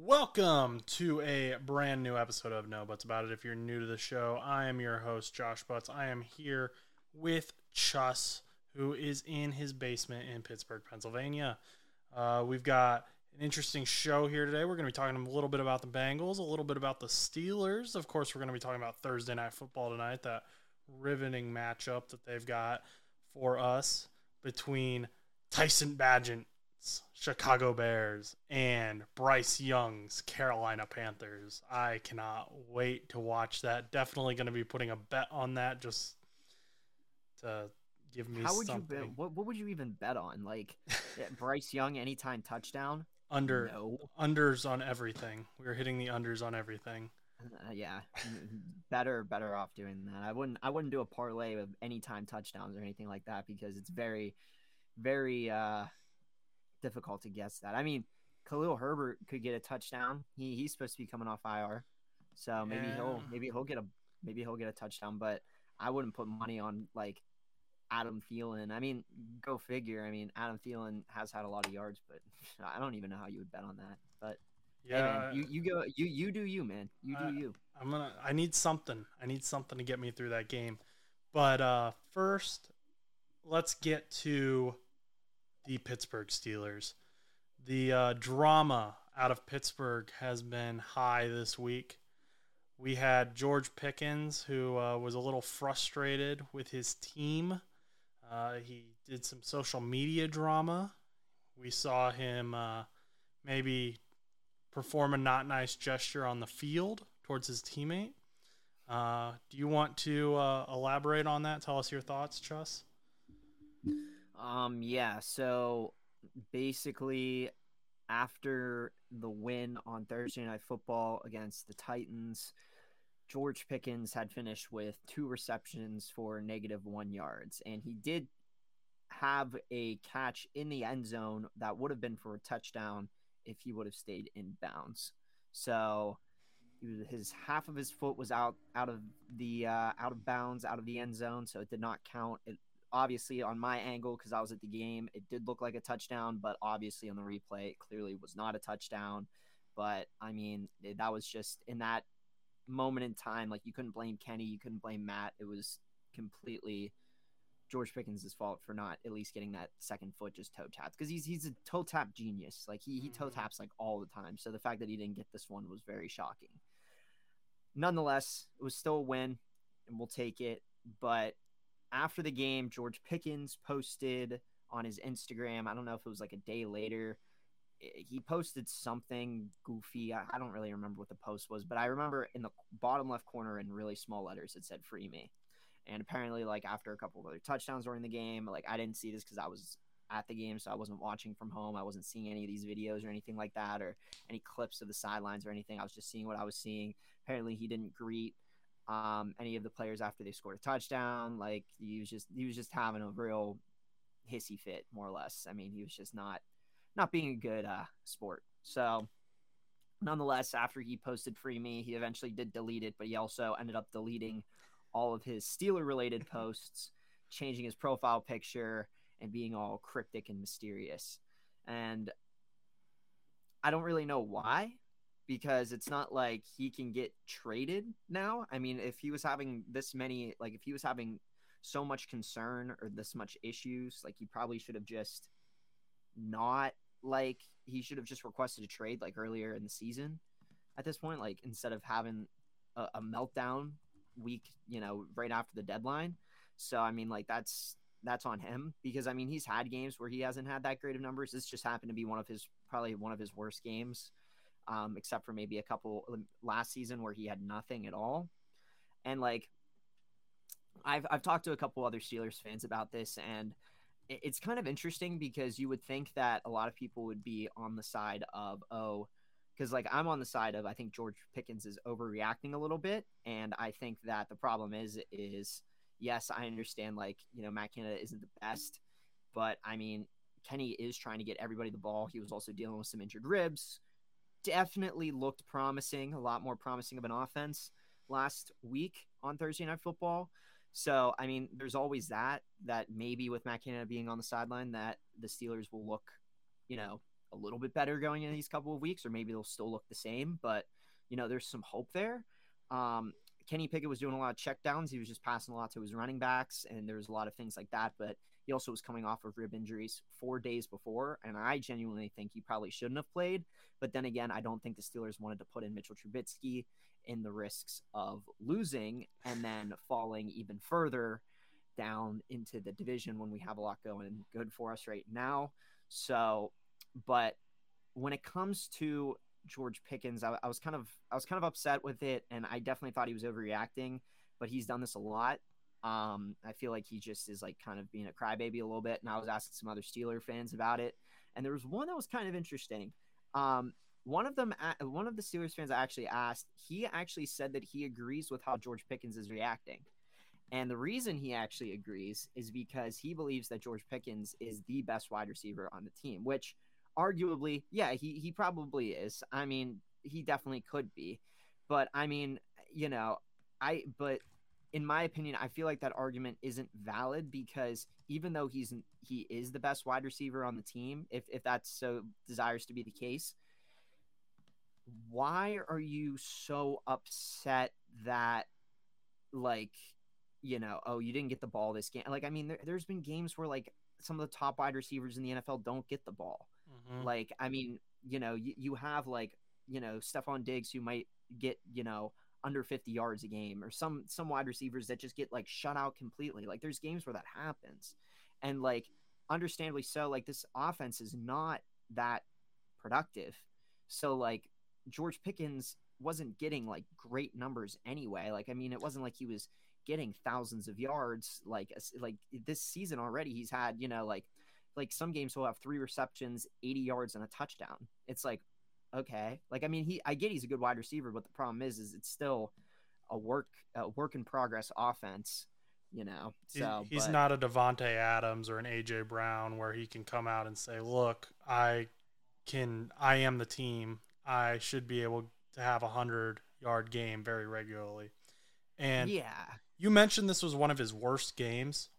Welcome to a brand new episode of No Butts About It. If you're new to the show, I am your host, Josh Butts. I am here with Chus, who is in his basement in Pittsburgh, Pennsylvania. Uh, we've got an interesting show here today. We're going to be talking a little bit about the Bengals, a little bit about the Steelers. Of course, we're going to be talking about Thursday Night Football tonight, that riveting matchup that they've got for us between Tyson Bagent's Chicago Bears and Bryce Young's Carolina Panthers. I cannot wait to watch that. Definitely going to be putting a bet on that just to give me How would something. you bet? What, what would you even bet on? Like Bryce Young anytime touchdown? Under No. unders on everything. We were hitting the unders on everything. Uh, yeah, better better off doing that. I wouldn't I wouldn't do a parlay of anytime touchdowns or anything like that because it's very very uh difficult to guess that. I mean, Khalil Herbert could get a touchdown. He he's supposed to be coming off IR. So maybe he'll maybe he'll get a maybe he'll get a touchdown, but I wouldn't put money on like Adam Thielen. I mean, go figure. I mean, Adam Thielen has had a lot of yards, but I don't even know how you would bet on that. But hey, Yeah, man, you you go you you do you, man. You do Uh, you. I'm gonna. I need something. I need something to get me through that game. But uh, first, let's get to the Pittsburgh Steelers. The uh, drama out of Pittsburgh has been high this week. We had George Pickens, who uh, was a little frustrated with his team. Uh, he did some social media drama. We saw him uh, maybe perform a not nice gesture on the field towards his teammate. Uh, do you want to uh, elaborate on that? Tell us your thoughts, Chus. Um, yeah. So basically, after the win on Thursday Night Football against the Titans, George Pickens had finished with two receptions for negative one yards, and he did have a catch in the end zone that would have been for a touchdown if he would have stayed in bounds. So his half of his foot was out out of the uh, out of bounds, out of the end zone, so it did not count. It obviously on my angle because I was at the game, it did look like a touchdown, but obviously on the replay, it clearly was not a touchdown. But I mean, that was just in that moment in time. Like you couldn't blame Kenny, you couldn't blame Matt. It was completely George Pickens' fault for not at least getting that second foot just toe tapped because he's he's a toe tap genius. Like he he toe Mhm. taps like all the time. So the fact that he didn't get this one was very shocking. Nonetheless, it was still a win, and we'll take it. But after the game, George Pickens posted on his Instagram. I don't know if it was like a day later. He posted something goofy. I, I don't really remember what the post was, but I remember in the bottom left corner in really small letters it said "Free me." And apparently, like after a couple of other touchdowns during the game, like I didn't see this because I was at the game, so I wasn't watching from home. I wasn't seeing any of these videos or anything like that, or any clips of the sidelines or anything. I was just seeing what I was seeing. Apparently, he didn't greet um, any of the players after they scored a touchdown. Like he was just he was just having a real hissy fit, more or less. I mean, he was just not not being a good uh, sport. So, nonetheless, after he posted free me, he eventually did delete it, but he also ended up deleting all of his Steeler related posts, changing his profile picture and being all cryptic and mysterious. And I don't really know why because it's not like he can get traded now. I mean, if he was having this many, like if he was having so much concern or this much issues, like he probably should have just not like he should have just requested a trade like earlier in the season at this point, like instead of having a, a meltdown week, you know, right after the deadline. So I mean, like that's that's on him because I mean he's had games where he hasn't had that great of numbers. This just happened to be one of his probably one of his worst games, um, except for maybe a couple um, last season where he had nothing at all. And like, I've I've talked to a couple other Steelers fans about this, and it's kind of interesting because you would think that a lot of people would be on the side of oh because like I'm on the side of I think George Pickens is overreacting a little bit, and I think that the problem is is yes I understand like you know Matt Canada isn't the best, but I mean Kenny is trying to get everybody the ball. He was also dealing with some injured ribs. Definitely looked promising, a lot more promising of an offense last week on Thursday Night Football. So I mean, there's always that that maybe with Matt Canada being on the sideline, that the Steelers will look, you know, a little bit better going in these couple of weeks, or maybe they'll still look the same. But you know, there's some hope there. Um, Kenny Pickett was doing a lot of checkdowns. He was just passing a lot to his running backs, and there was a lot of things like that. But he also was coming off of rib injuries four days before, and I genuinely think he probably shouldn't have played. But then again, I don't think the Steelers wanted to put in Mitchell Trubisky in the risks of losing and then falling even further down into the division when we have a lot going good for us right now. So, but when it comes to George Pickens, I, I, was kind of I was kind of upset with it, and I definitely thought he was overreacting. But he's done this a lot. Um, I feel like he just is like kind of being a crybaby a little bit. And I was asking some other Steeler fans about it, and there was one that was kind of interesting. Um, one of them, one of the Steelers fans I actually asked, he actually said that he agrees with how George Pickens is reacting. And the reason he actually agrees is because he believes that George Pickens is the best wide receiver on the team, which arguably, yeah, he, he probably is. I mean, he definitely could be. But I mean, you know, I, but in my opinion, I feel like that argument isn't valid because even though he's he is the best wide receiver on the team, if if that's so desires to be the case, why are you so upset that like you know, oh, you didn't get the ball this game. Like, I mean, there, has been games where like some of the top wide receivers in the NFL don't get the ball. Mm-hmm. Like, I mean, you know, you, you have like, you know, Stefon Diggs who might get, you know, under 50 yards a game or some some wide receivers that just get like shut out completely. Like there's games where that happens. And like understandably so, like this offense is not that productive. So like George Pickens wasn't getting like great numbers anyway. Like I mean, it wasn't like he was getting thousands of yards like like this season already he's had you know like like some games he'll have three receptions 80 yards and a touchdown it's like okay like i mean he i get he's a good wide receiver but the problem is is it's still a work a work in progress offense you know so he's but, not a Davante adams or an aj brown where he can come out and say look i can i am the team i should be able to have a hundred yard game very regularly and yeah you mentioned this was one of his worst games.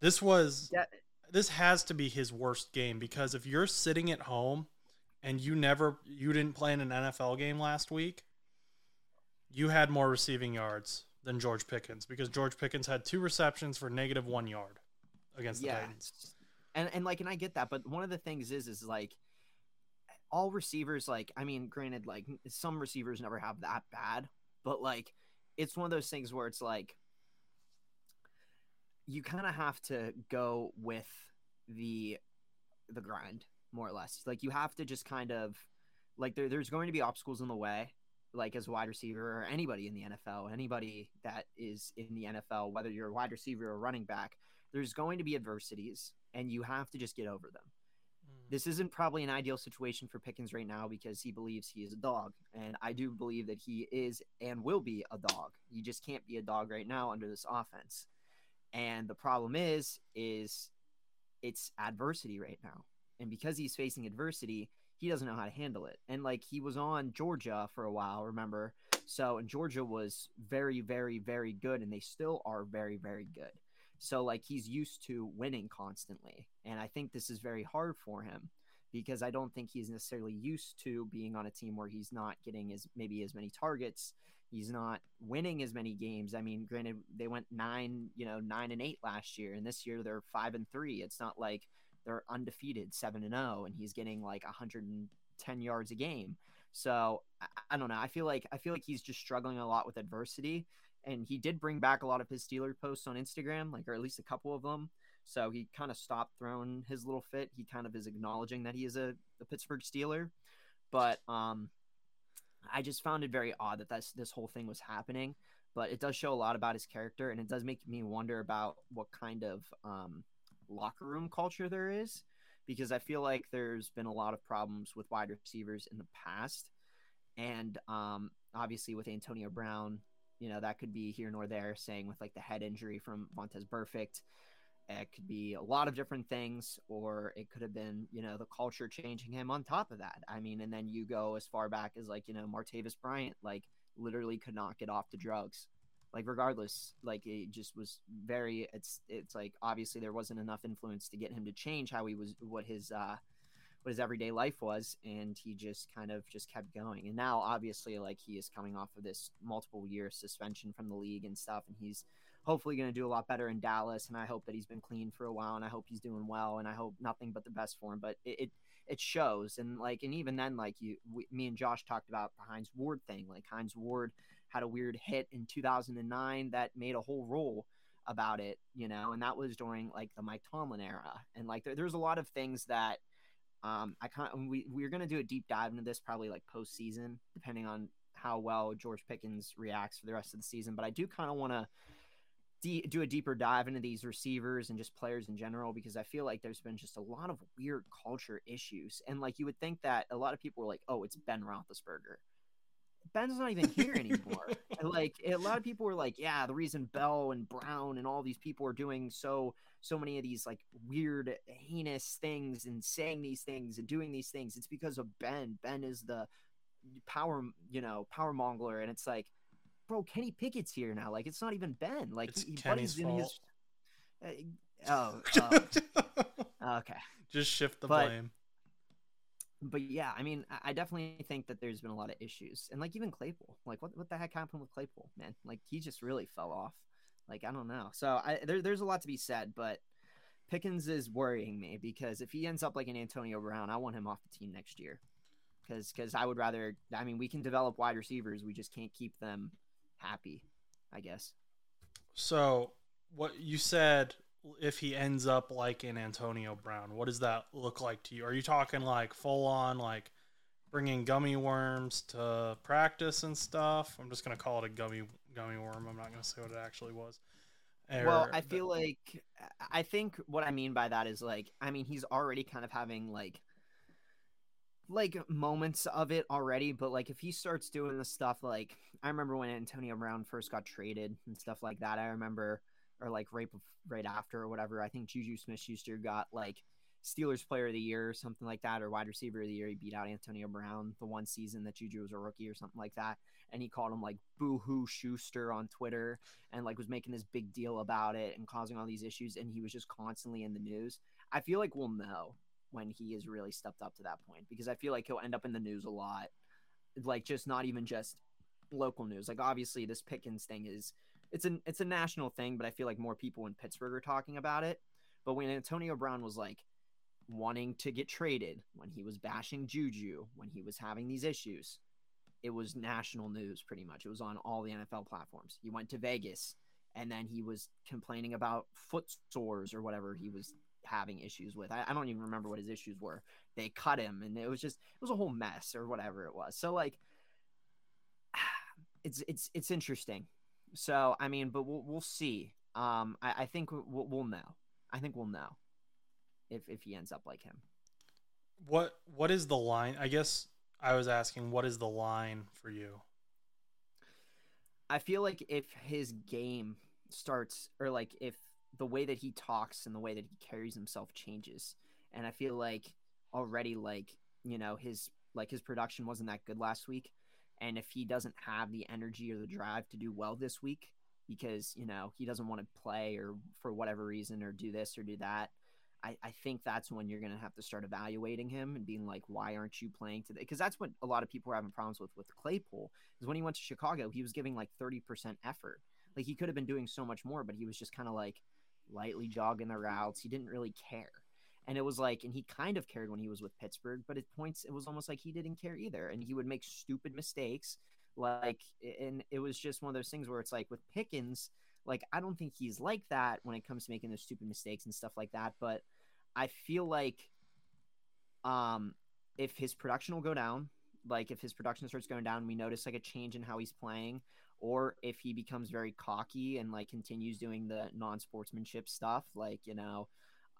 This was yeah. this has to be his worst game because if you're sitting at home and you never you didn't play in an NFL game last week, you had more receiving yards than George Pickens because George Pickens had two receptions for negative one yard against the yeah. Titans. And and like and I get that, but one of the things is is like all receivers like I mean, granted, like some receivers never have that bad, but like it's one of those things where it's like you kind of have to go with the the grind more or less. Like you have to just kind of like there, there's going to be obstacles in the way, like as a wide receiver or anybody in the NFL, anybody that is in the NFL, whether you're a wide receiver or running back, there's going to be adversities and you have to just get over them. Mm. This isn't probably an ideal situation for Pickens right now because he believes he is a dog. And I do believe that he is and will be a dog. He just can't be a dog right now under this offense. And the problem is, is it's adversity right now. And because he's facing adversity, he doesn't know how to handle it. And like he was on Georgia for a while, remember? So, and Georgia was very, very, very good, and they still are very, very good. So, like, he's used to winning constantly. And I think this is very hard for him because I don't think he's necessarily used to being on a team where he's not getting as maybe as many targets He's not winning as many games. I mean, granted, they went nine, you know, nine and eight last year, and this year they're five and three. It's not like they're undefeated, seven and zero, oh, and he's getting like 110 yards a game. So I, I don't know. I feel like I feel like he's just struggling a lot with adversity, and he did bring back a lot of his Steeler posts on Instagram, like or at least a couple of them. So he kind of stopped throwing his little fit. He kind of is acknowledging that he is a, a Pittsburgh Steeler, but um, I just found it very odd that this this whole thing was happening. But it does show a lot about his character, and it does make me wonder about what kind of um, locker room culture there is, because I feel like there's been a lot of problems with wide receivers in the past, and um, obviously with Antonio Brown, you know that could be here nor there. Saying with like the head injury from Vontaze Burfict, it could be a lot of different things, or it could have been, you know, the culture changing him on top of that. I mean, and then you go as far back as like, you know, Martavis Bryant, like literally could not get off the drugs. Like regardless, like it just was very it's it's like obviously there wasn't enough influence to get him to change how he was what his uh what his everyday life was and he just kind of just kept going. And now obviously like he is coming off of this multiple year suspension from the league and stuff and he's hopefully going to do a lot better in Dallas and I hope that he's been clean for a while and I hope he's doing well and I hope nothing but the best for him. But it, it it shows and like and even then like you we, me and Josh talked about the Hines Ward thing. Like Hines Ward had a weird hit in 2009 that made a whole role about it you know and that was during like the Mike Tomlin era and like there, there's a lot of things that um, I kind we we're gonna do a deep dive into this probably like postseason, depending on how well George Pickens reacts for the rest of the season. But I do kind of want to de- do a deeper dive into these receivers and just players in general because I feel like there's been just a lot of weird culture issues. And like you would think that a lot of people were like, "Oh, it's Ben Roethlisberger." Ben's not even here anymore. like a lot of people were like, yeah, the reason Bell and Brown and all these people are doing so so many of these like weird heinous things and saying these things and doing these things, it's because of Ben. Ben is the power, you know, power mongler, and it's like, bro, Kenny Pickett's here now. Like it's not even Ben. Like It's he, Kenny's in his. fault. Uh, oh, oh, okay. Just shift the But- blame. But yeah, I mean, I- definitely think that there's been a lot of issues, and like even Claypool, like what what the heck happened with Claypool, man? Like he just really fell off. Like I don't know. So I there, there's a lot to be said, but Pickens is worrying me because if he ends up like an Antonio Brown, I want him off the team next year. Because because I would rather. I mean, we can develop wide receivers, we just can't keep them happy. I guess. So, what you said, if he ends up like in Antonio Brown, what does that look like to you? Are you talking like full on, like bringing gummy worms to practice and stuff? I'm just gonna call it a gummy gummy worm. I'm not gonna say what it actually was. well i feel like i think what i mean by that is like i mean he's already kind of having like like moments of it already but like if he starts doing the stuff like i remember when antonio brown first got traded and stuff like that i remember or like right right after or whatever i think juju smith-schuster got like steelers player of the year or something like that or wide receiver of the year. He beat out antonio brown the one season that juju was a rookie or something like that. And he called him like boo hoo schuster on twitter and like was making this big deal about it and causing all these issues. And he was just constantly in the news. I feel like we'll know when he is really stepped up to that point because i feel like he'll end up in the news a lot. Like just not even just local news. Like obviously this pickens thing is it's an it's a national thing but i feel like more people in pittsburgh are talking about it but when antonio brown was like wanting to get traded when he was bashing juju when he was having these issues it was national news pretty much. It was on all the NFL platforms. He went to Vegas and then he was complaining about foot sores or whatever he was having issues with. I, I don't even remember what his issues were. They cut him and it was just it was a whole mess or whatever it was. So like it's it's it's interesting. So I mean, but we'll we'll see. Um, I, I think we'll, we'll know. I think we'll know if if he ends up like him. what what is the line? I guess I was asking, what is the line for you? I feel like if his game starts, or like if the way that he talks and the way that he carries himself changes, and I feel like already, like you know, his like his production wasn't that good last week, and if he doesn't have the energy or the drive to do well this week because you know he doesn't want to play or for whatever reason or do this or do that. I, I think that's when you're going to have to start evaluating him and being like, why aren't you playing today? Because that's what a lot of people are having problems with with Claypool. Is when he went to Chicago, he was giving like 30% effort. Like he could have been doing so much more, but he was just kind of like lightly jogging the routes. He didn't really care. And it was like, and he kind of cared when he was with Pittsburgh, but at points it was almost like he didn't care either. And he would make stupid mistakes. Like, and it was just one of those things where it's like with Pickens, like, I don't think he's like that when it comes to making those stupid mistakes and stuff like that. But I feel like, um, if his production will go down, like if his production starts going down, we notice like a change in how he's playing, or if he becomes very cocky and like continues doing the non-sportsmanship stuff, like you know,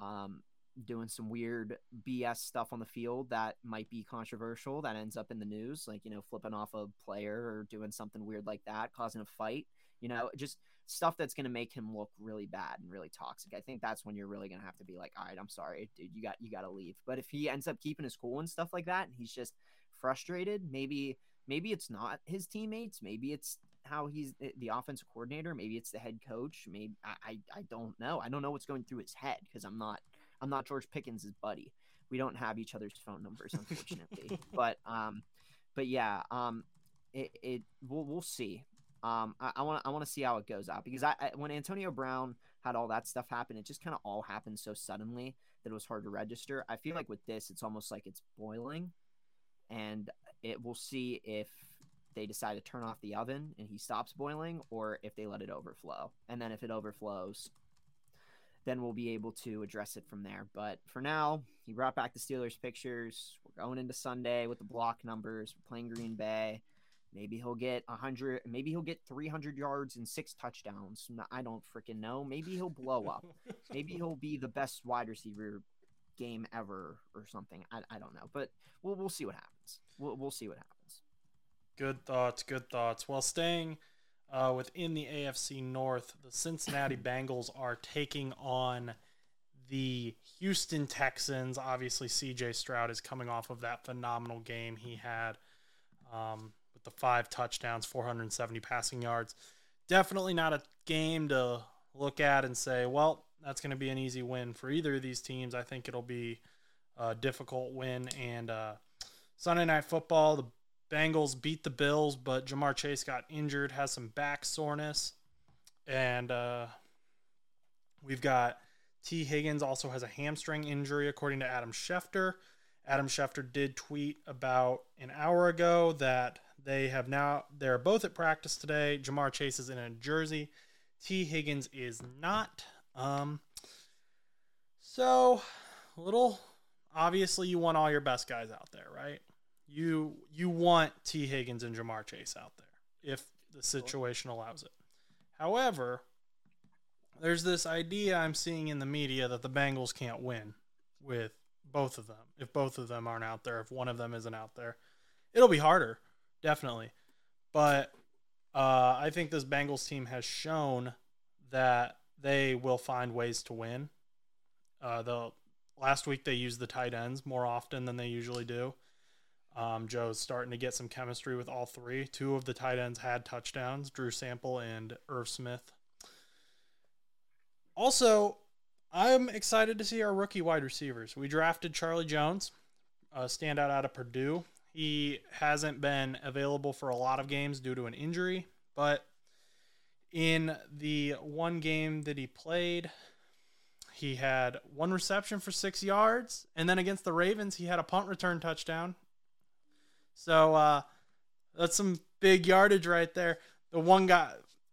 um, doing some weird BS stuff on the field that might be controversial that ends up in the news, like you know, flipping off a player or doing something weird like that, causing a fight, you know, just stuff that's going to make him look really bad and really toxic. I think that's when you're really going to have to be like, all right, I'm sorry, dude, you got you got to leave. But if he ends up keeping his cool and stuff like that, and he's just frustrated, maybe maybe it's not his teammates, maybe it's how he's eh, the offensive coordinator, maybe it's the head coach, maybe I I, I don't know. I don't know what's going through his head because I'm not I'm not George Pickens' buddy. we don't have each other's phone numbers, unfortunately. but um, but yeah, um, it, it we'll we'll see. Um, I want I want to see how it goes out because I, I when Antonio Brown had all that stuff happen, it just kind of all happened so suddenly that it was hard to register. I feel like with this, it's almost like it's boiling, and it we'll see if they decide to turn off the oven and he stops boiling, or if they let it overflow. And then if it overflows, then we'll be able to address it from there. But for now, he brought back the Steelers pictures. We're going into Sunday with the block numbers. We're playing Green Bay. Maybe he'll get 100, maybe he'll get 300 yards and six touchdowns. I don't freaking know. Maybe he'll blow up. maybe he'll be the best wide receiver game ever or something. I, I don't know. But we'll, we'll see what happens. We'll, we'll see what happens. Good thoughts. Good thoughts. While staying uh, within the AFC North, the Cincinnati Bengals are taking on the Houston Texans. Obviously, CJ Stroud is coming off of that phenomenal game he had um, with the five touchdowns, 470 passing yards. Definitely not a game to look at and say, well, that's going to be an easy win for either of these teams. I think it'll be a difficult win. And uh, Sunday Night Football, the Bengals beat the Bills, but Ja'Marr Chase got injured, has some back soreness. And uh, we've got T. Higgins also has a hamstring injury, according to Adam Schefter. Adam Schefter did tweet about an hour ago that they have now, they're both at practice today. Ja'Marr Chase is in a jersey, T. Higgins is not. Um, so, little obviously, you want all your best guys out there, right? You you want T Higgins and Ja'Marr Chase out there if the situation allows it. However, there's this idea I'm seeing in the media that the Bengals can't win with both of them. If both of them aren't out there, if one of them isn't out there, it'll be harder, definitely. But uh, I think this Bengals team has shown that they will find ways to win. Uh, the last week they used the tight ends more often than they usually do. Um, Joe's starting to get some chemistry with all three. Two of the tight ends had touchdowns Drew Sample and Irv Smith. Also, I'm excited to see our rookie wide receivers. We drafted Charlie Jones, a standout out of Purdue. He hasn't been available for a lot of games due to an injury, but in the one game that he played, he had one reception for six yards. And then against the Ravens, he had a punt return touchdown so uh, that's some big yardage right there. The one guy,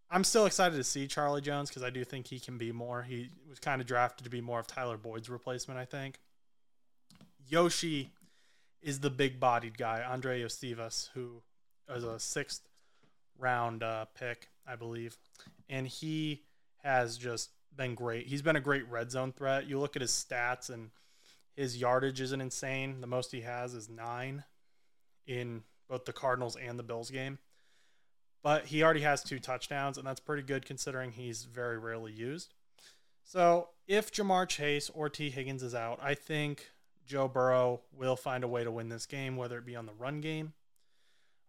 I'm still excited to see Charlie Jones because I do think he can be more. He was kind of drafted to be more of Tyler Boyd's replacement, I think. Yoshi is the big bodied guy, Andrei Iosivas, who is a sixth round uh, pick, I believe. And he has just been great. He's been a great red zone threat. You look at his stats, and his yardage isn't insane. The most he has is nine in both the Cardinals and the Bills game. But he already has two touchdowns, and that's pretty good considering he's very rarely used. So if Ja'Marr Chase or T. Higgins is out, I think Joe Burrow will find a way to win this game, whether it be on the run game.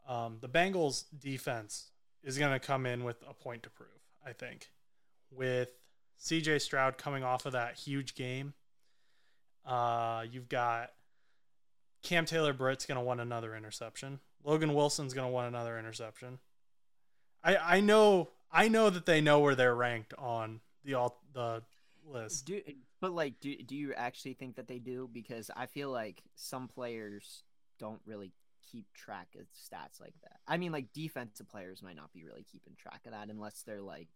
Um, the Bengals defense is going to come in with a point to prove, I think. With CJ Stroud coming off of that huge game, uh, you've got Cam Taylor Britt's going to want another interception. Logan Wilson's going to want another interception. I I know I know that they know where they're ranked on the all the list. Do but like do do you actually think that they do? Because I feel like some players don't really keep track of stats like that. I mean, like defensive players might not be really keeping track of that unless they're like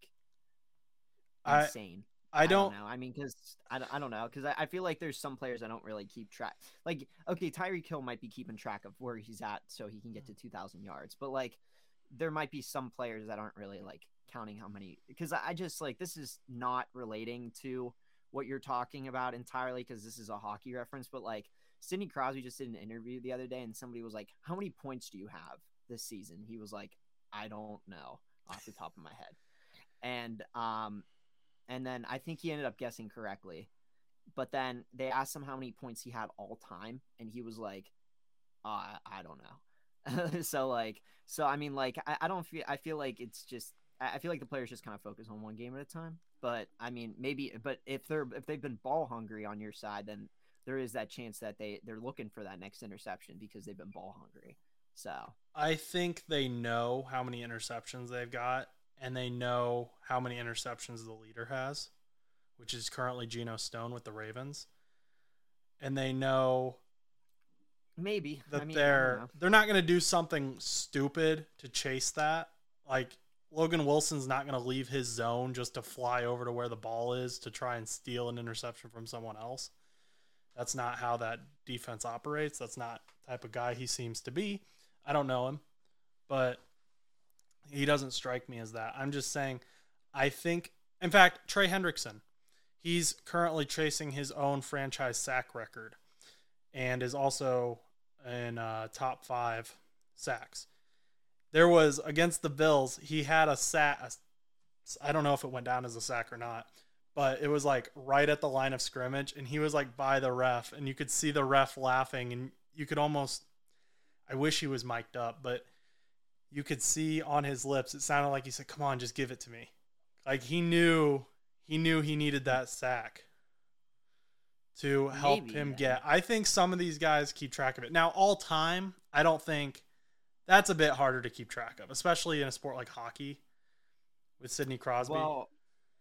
insane. I don't, I don't know. I mean, because I, I don't know. Because I, I feel like there's some players I don't really keep track. Like, okay, Tyreek Hill might be keeping track of where he's at so he can get to 2,000 yards. But, like, there might be some players that aren't really, like, counting how many. Because I, I just, like, this is not relating to what you're talking about entirely because this is a hockey reference. But, like, Sidney Crosby just did an interview the other day and somebody was like, How many points do you have this season? He was like, I don't know off the top of my head. And, um, and then I think he ended up guessing correctly. But then they asked him how many points he had all time, and he was like, uh, I don't know. so like, so I mean, like, I, I don't feel. I feel like it's just. I feel like the players just kind of focus on one game at a time. But I mean, maybe. But if they're if they've been ball hungry on your side, then there is that chance that they they're looking for that next interception because they've been ball hungry. So I think they know how many interceptions they've got, and they know how many interceptions the leader has, which is currently Geno Stone with the Ravens. And they know maybe that I mean, they're they're not going to do something stupid to chase that. Like Logan Wilson's not going to leave his zone just to fly over to where the ball is to try and steal an interception from someone else. That's not how that defense operates. That's not the type of guy he seems to be. I don't know him, but he doesn't strike me as that. I'm just saying I think in fact Trey Hendrickson, he's currently chasing his own franchise sack record and is also in uh, top five sacks. There was against the Bills, he had a sack. I don't know if it went down as a sack or not, but it was like right at the line of scrimmage, and he was like by the ref, and you could see the ref laughing, and you could almost. I wish he was mic'd up, but you could see on his lips. It sounded like he said, "Come on, just give it to me." Like he knew, he knew he needed that sack to help Maybe, him yeah. get. I think some of these guys keep track of it. Now, all time, I don't think that's a bit harder to keep track of, especially in a sport like hockey with Sidney Crosby. Well,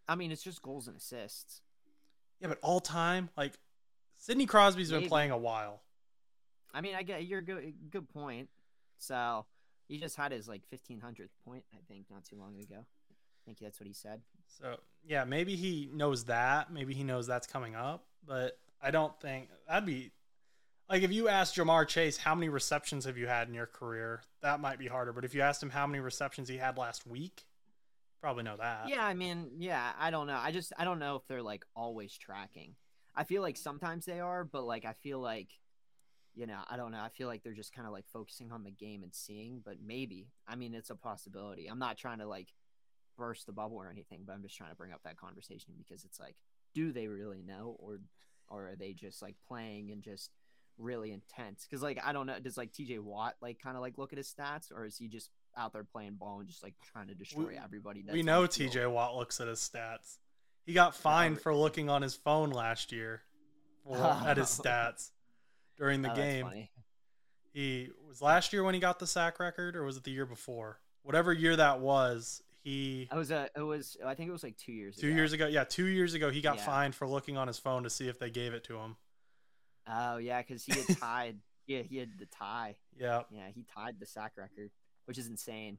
I mean, it's just goals and assists. yeah, but all time, like Sidney Crosby's been playing a while. I mean, I get you're good. Good point. So he just had his like 1500th point, I think, not too long ago. I think that's what he said. So yeah, maybe he knows that. Maybe he knows that's coming up, but I don't think that'd be like if you asked Ja'Marr Chase how many receptions have you had in your career, that might be harder. But if you asked him how many receptions he had last week, probably know that. Yeah, I mean, yeah, I don't know. I just I don't know if they're like always tracking. I feel like sometimes they are, but like I feel like you know, I don't know. I feel like they're just kind of like focusing on the game and seeing, but maybe. I mean, it's a possibility. I'm not trying to like burst the bubble or anything, but I'm just trying to bring up that conversation because it's like, do they really know or or are they just like playing and just really intense? Cuz like I don't know, does like TJ Watt like kind of like look at his stats or is he just out there playing ball and just like trying to destroy everybody that's we know? TJ Watt looks at his stats. He got fined for looking on his phone last year at his stats during the Oh, game. He was last year when he got the sack record, or was it the year before? Whatever year that was, he It was a. It was. I think it was like two years. two ago. years ago. Yeah, two years ago, he got Yeah. fined for looking on his phone to see if they gave it to him. Oh yeah, because he had tied. yeah, he had the tie. Yeah, Yeah, he tied the sack record, which is insane.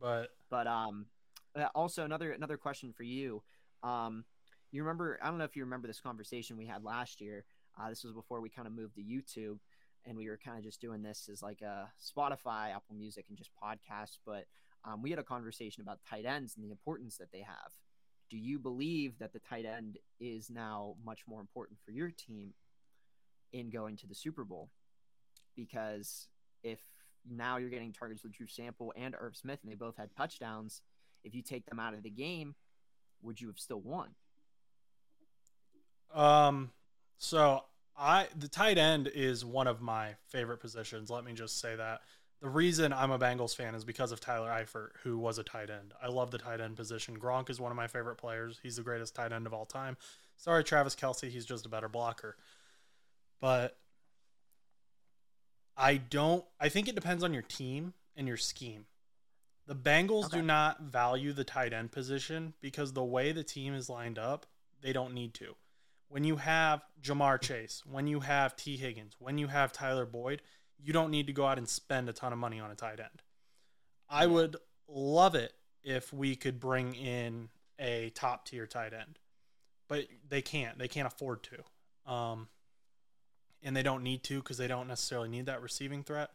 but But um, uh, also another another question for you. Um, you remember? I don't know if you remember this conversation we had last year. Uh, this was before we kind of moved to YouTube, and we were kind of just doing this as like a Spotify, Apple Music, and just podcasts. But um, we had a conversation about tight ends and the importance that they have. Do you believe that the tight end is now much more important for your team in going to the Super Bowl? Because if now you're getting targets with Drew Sample and Irv Smith, and they both had touchdowns, if you take them out of the game, would you have still won? Um, so I the tight end is one of my favorite positions. Let me just say that. The reason I'm a Bengals fan is because of Tyler Eifert, who was a tight end. I love the tight end position. Gronk is one of my favorite players. He's the greatest tight end of all time. Sorry, Travis Kelce, he's just a better blocker. But I don't I think it depends on your team and your scheme. The Bengals Okay. do not value the tight end position because the way the team is lined up, they don't need to when you have Ja'Marr Chase, when you have T. Higgins, when you have Tyler Boyd, you don't need to go out and spend a ton of money on a tight end. I would love it if we could bring in a top tier tight end, but they can't. They can't afford to. Um, and they don't need to because they don't necessarily need that receiving threat.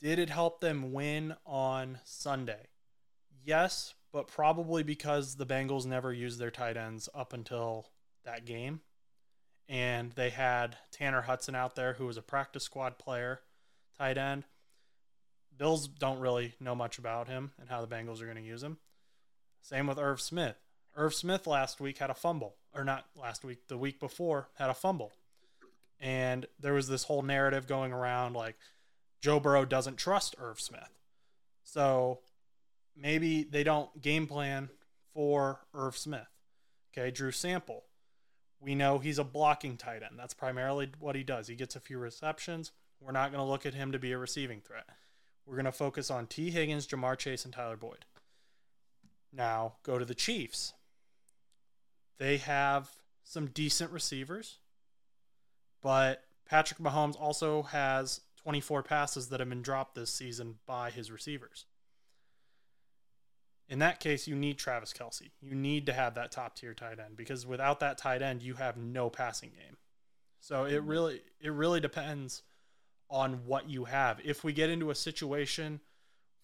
Did it help them win on Sunday? Yes, but probably because the Bengals never used their tight ends up until that game. And they had Tanner Hudson out there, who was a practice squad player, tight end. Bills don't really know much about him and how the Bengals are going to use him. Same with Irv Smith. Irv Smith last week had a fumble, or not last week, the week before had a fumble. And there was this whole narrative going around like Joe Burrow doesn't trust Irv Smith. So maybe they don't game plan for Irv Smith. Okay, Drew Sample. We know he's a blocking tight end. That's primarily what he does. He gets a few receptions. We're not going to look at him to be a receiving threat. We're going to focus on T. Higgins, Ja'Marr Chase, and Tyler Boyd. Now, go to the Chiefs. They have some decent receivers, but Patrick Mahomes also has 24 passes that have been dropped this season by his receivers. In that case, you need Travis Kelce. You need to have that top tier tight end because without that tight end, you have no passing game. So it mm-hmm. really it really depends on what you have. If we get into a situation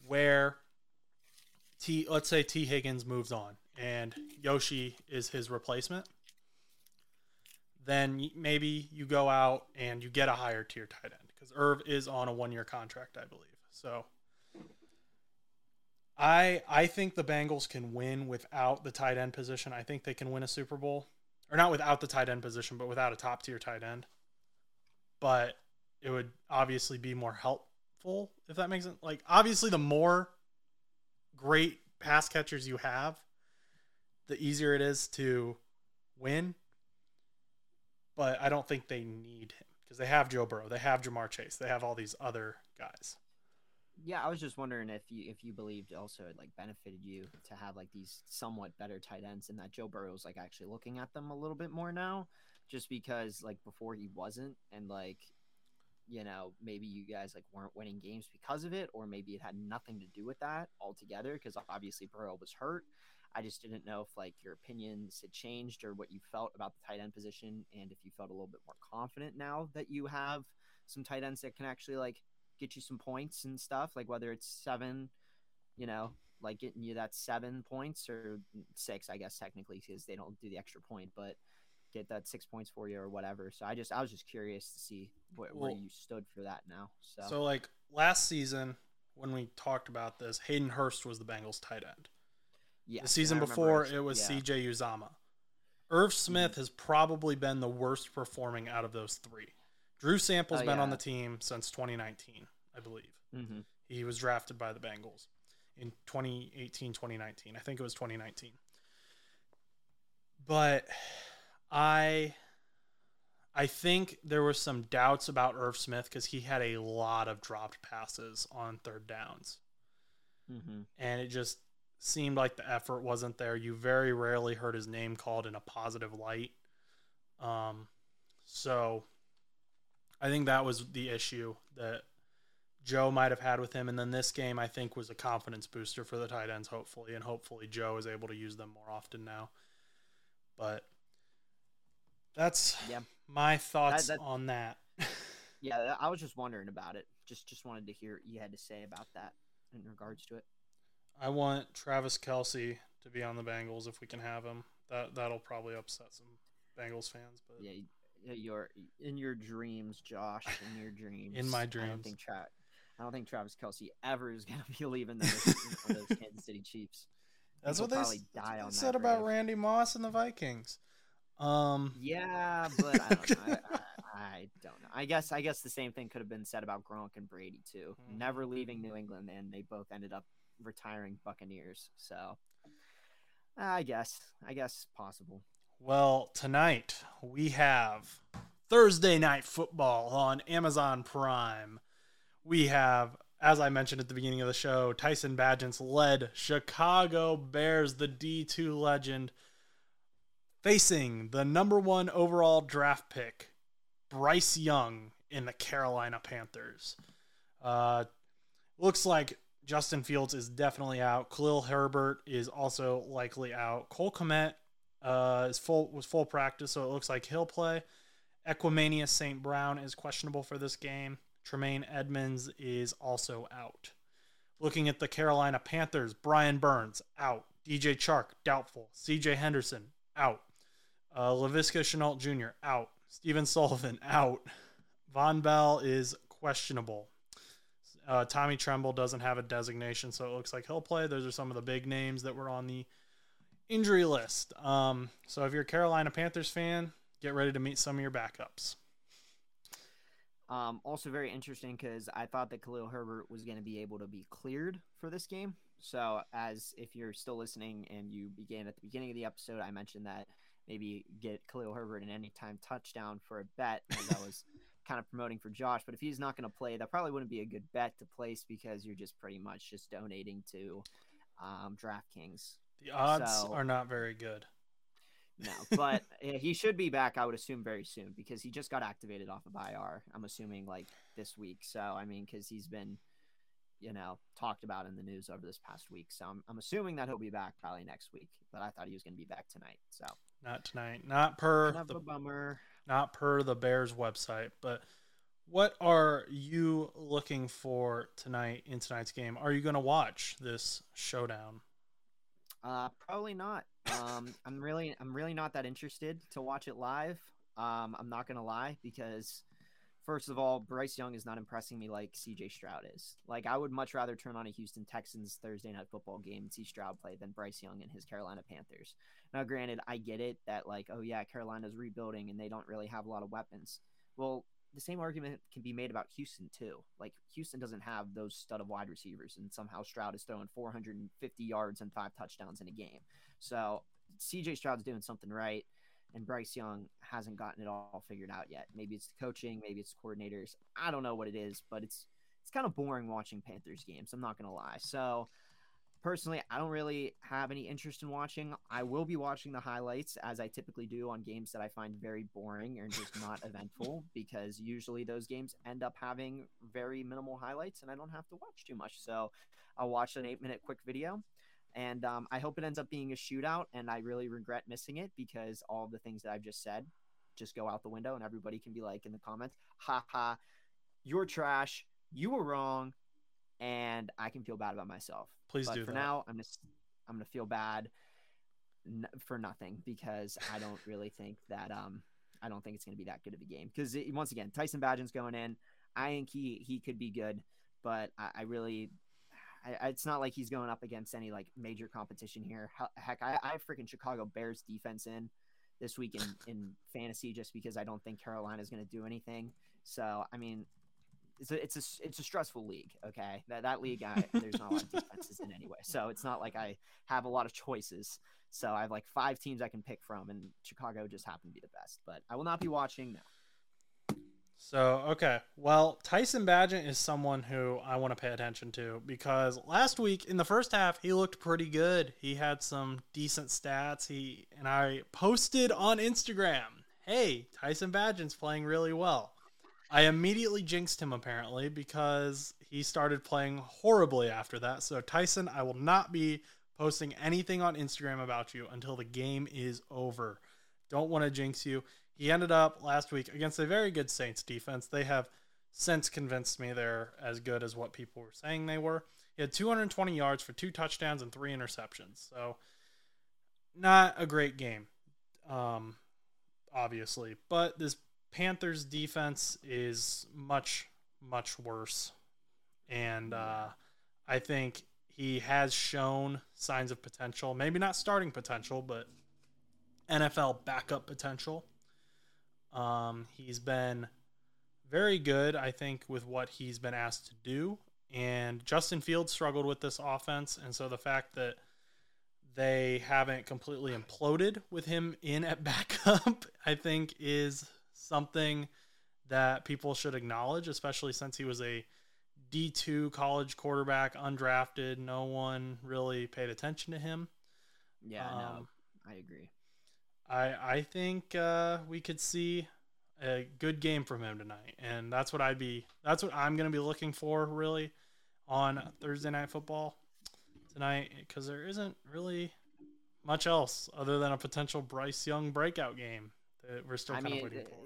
where T let's say T Higgins moves on and Yoshi is his replacement, then maybe you go out and you get a higher tier tight end because Irv is on a one year contract, I believe. So I I think the Bengals can win without the tight end position. I think they can win a Super Bowl. Or not without the tight end position, but without a top tier tight end. But it would obviously be more helpful if that makes sense. Like obviously the more great pass catchers you have, the easier it is to win. But I don't think they need him because they have Joe Burrow, they have Ja'Marr Chase, they have all these other guys. Yeah, I was just wondering if you if you believed also it like benefited you to have like these somewhat better tight ends and that Joe Burrow's like actually looking at them a little bit more now, just because like before he wasn't and like you know maybe you guys like weren't winning games because of it or maybe it had nothing to do with that altogether because obviously Burrow was hurt. I just didn't know if like your opinions had changed or what you felt about the tight end position and if you felt a little bit more confident now that you have some tight ends that can actually like get you some points and stuff, like whether it's seven, you know, like getting you that seven points or six, I guess technically because they don't do the extra point, but get that six points for you or whatever. So I just I was just curious to see where, well, where you stood for that now. So so like last season when we talked about this, Hayden Hurst was the Bengals tight end. Yeah, the season before it was yeah. CJ Uzomah. Irv Smith mm-hmm. has probably been the worst performing out of those three. Drew Sample's oh, been yeah. on the team since 2019, I believe. Mm-hmm. He was drafted by the Bengals in 2018, 2019. I think it was 2019. But I I think there were some doubts about Irv Smith because he had a lot of dropped passes on third downs. Mm-hmm. And it just seemed like the effort wasn't there. You very rarely heard his name called in a positive light. Um, so I think that was the issue that Joe might have had with him. And then this game, I think, was a confidence booster for the tight ends, hopefully. And hopefully, Joe is able to use them more often now. But that's yeah. my thoughts that, that, on that. yeah, I was just wondering about it. Just just wanted to hear what you had to say about that in regards to it. I want Travis Kelce to be on the Bengals if we can have him. That that'll probably upset some Bengals fans, but yeah, your in your dreams, Josh, in your dreams. in my dreams. I don't think Tra- I don't think Travis Kelce ever is going to be leaving those, those Kansas City Chiefs. That's what they, die on said about Randy Moss and the Vikings. Um, yeah, but I don't, know. I, I, I don't know. I guess I guess the same thing could have been said about Gronk and Brady too. Mm. Never leaving New England, and they both ended up retiring Buccaneers. So I guess I guess possible. Well, tonight we have Thursday night football on Amazon Prime. We have, as I mentioned at the beginning of the show, Tyson Bagent's led Chicago Bears, the D2 legend, facing the number one overall draft pick, Bryce Young, in the Carolina Panthers. Uh, looks like Justin Fields is definitely out. Khalil Herbert is also likely out. Cole Kmet uh, is full was full practice, so it looks like he'll play. Equanimeous St. Brown is questionable for this game. Tremaine Edmunds is also out. Looking at the Carolina Panthers, Brian Burns out. DJ Chark doubtful. C.J. Henderson out. Uh, Laviska Shenault Jr. out. Stephen Sullivan out. Vonn Bell is questionable. Uh, Tommy Tremble doesn't have a designation, so it looks like he'll play. Those are some of the big names that were on the injury list. Um, so if you're a Carolina Panthers fan, get ready to meet some of your backups. Um, also very interesting because I thought that Khalil Herbert was going to be able to be cleared for this game. So as if you're still listening and you began at the beginning of the episode, I mentioned that maybe get Khalil Herbert an anytime touchdown for a bet I was kind of promoting for Josh. But if he's not going to play, that probably wouldn't be a good bet to place because you're just pretty much just donating to um, DraftKings. The odds So- are not very good. No, but yeah, he should be back. I would assume very soon because he just got activated off of IR. I'm assuming like this week. So I mean, because he's been, you know, talked about in the news over this past week. So I'm, I'm assuming that he'll be back probably next week. But I thought he was going to be back tonight. So Not tonight. Not per kind of the a bummer. not per the Bears website, but what are you looking for tonight in tonight's game? Are you going to watch this showdown? Uh, probably not. Um, I'm really, I'm really not that interested to watch it live. Um, I'm not gonna lie because, first of all, Bryce Young is not impressing me like C.J. Stroud is. Like, I would much rather turn on a Houston Texans Thursday night football game and see Stroud play than Bryce Young and his Carolina Panthers. Now, granted, I get it that like, oh yeah, Carolina's rebuilding and they don't really have a lot of weapons. Well, the same argument can be made about Houston too. Like Houston doesn't have those stud of wide receivers, and somehow Stroud is throwing 450 yards and five touchdowns in a game. So CJ Stroud's doing something right, and Bryce Young hasn't gotten it all figured out yet. Maybe it's the coaching, maybe it's coordinators. I don't know what it is, but it's it's kind of boring watching Panthers games. I'm not gonna lie. So personally, I don't really have any interest in watching. I will be watching the highlights as I typically do on games that I find very boring and just not eventful because usually those games end up having very minimal highlights and I don't have to watch too much. So I'll watch an eight minute quick video. And um, I hope it ends up being a shootout. And I really regret missing it because all the things that I've just said just go out the window and everybody can be like in the comments, ha ha, you're trash. You were wrong. And I can feel bad about myself. Please but do for that. now i'm just i'm gonna feel bad n- for nothing because i don't really think that um i don't think it's gonna be that good of a game. Because once again tyson Bagent's going in. I think he he could be good but i, I really I, it's not like he's going up against any like major competition here. Heck i, I have freaking chicago bears defense in this week in, in fantasy just because i don't think carolina's going to do anything. So i mean it's a it's a it's a stressful league. Okay, that that league, I, there's not a lot of defenses in anyway, so it's not like I have a lot of choices. So I have like five teams I can pick from, and Chicago just happened to be the best. But I will not be watching. now. So, okay. Well, Tyson Bagent is someone who I want to pay attention to because last week in the first half, he looked pretty good. He had some decent stats. He and I posted on Instagram, "Hey, Tyson Bagent's playing really well." I immediately jinxed him apparently because he started playing horribly after that. So, Tyson, I will not be posting anything on Instagram about you until the game is over. Don't want to jinx you. He ended up last week against a very good Saints defense. They have since convinced me they're as good as what people were saying they were. He had 220 yards for two touchdowns and three interceptions. So, not a great game, um, obviously. But this Panthers defense is much, much worse. And uh, I think he has shown signs of potential. Maybe not starting potential, but NFL backup potential. Um, he's been very good, I think, with what he's been asked to do. And Justin Fields struggled with this offense. And so the fact that they haven't completely imploded with him in at backup, I think, is something that people should acknowledge, especially since he was a D2 college quarterback, undrafted. No one really paid attention to him. Yeah, no, Um, I agree. I I think uh, we could see a good game from him tonight, and that's what I'd be. That's what I'm going to be looking for really on Thursday night football tonight because there isn't really much else other than a potential Bryce Young breakout game that we're still I kind mean, of waiting for.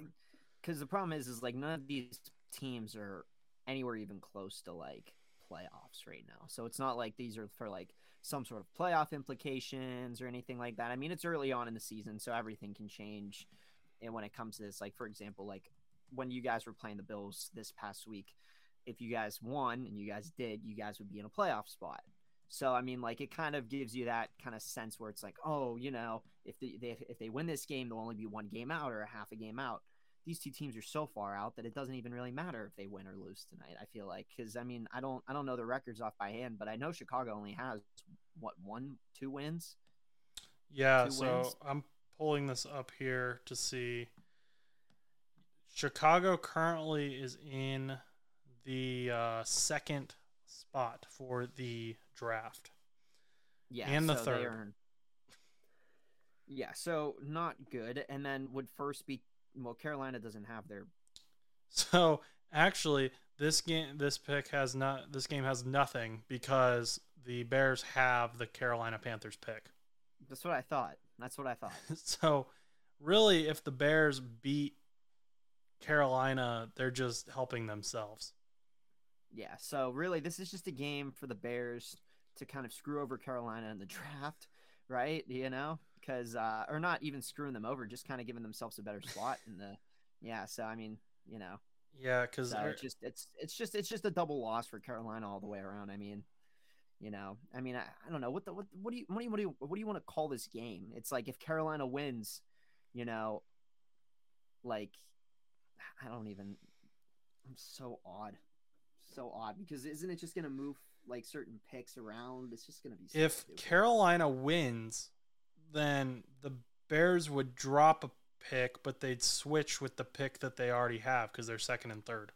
Because the problem is, is like none of these teams are anywhere even close to like playoffs right now. So it's not like these are for like some sort of playoff implications or anything like that. I mean, it's early on in the season, so everything can change. And when it comes to this, like for example, like when you guys were playing the Bills this past week, if you guys won and you guys did, you guys would be in a playoff spot. So I mean, like it kind of gives you that kind of sense where it's like, oh, you know, if they, they if they win this game, they'll only be one game out or a half a game out. These two teams are so far out that it doesn't even really matter if they win or lose tonight. I feel like because I mean, I don't I don't know the records off by hand, but I know Chicago only has what one two wins. Yeah, two so wins. I'm pulling this up here to see. Chicago currently is in the uh, second spot for the draft. Yeah, And the so third. Earn... Yeah, so not good. And then would first be well, Carolina doesn't have their So actually, this game, this pick has not. This game has nothing because the Bears have the Carolina Panthers pick. That's what I thought. That's what I thought. So really, if the Bears beat Carolina, they're just helping themselves. Yeah, so really, this is just a game for the Bears to kind of screw over Carolina in the draft, right? You know, because uh, or not even screwing them over, just kind of giving themselves a better spot in the. Yeah, so I mean, you know, Yeah, because so it's just it's it's just it's just a double loss for Carolina all the way around. I mean, you know, I mean, I, I don't know what the what what do you what do you what do you what do you want to call this game? It's like if Carolina wins, you know, like I don't even. I'm so odd, so odd because isn't it just gonna move like certain picks around? It's just gonna be. So if stupid. Carolina wins, then the Bears would drop a pick, but they'd switch with the pick that they already have because they're second and third.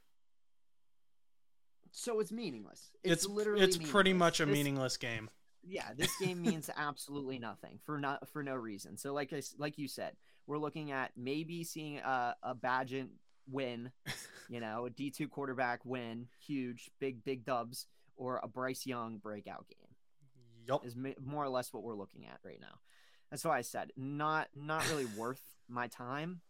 so it's meaningless. It's literally it's pretty much a This- meaningless game. yeah this game means absolutely nothing for not for no reason so like I, like you said we're looking at maybe seeing a, a Bagent win you know a d2 quarterback win huge big big dubs or a bryce young breakout game Yup. is more or less what we're looking at right now that's why i said not not really worth my time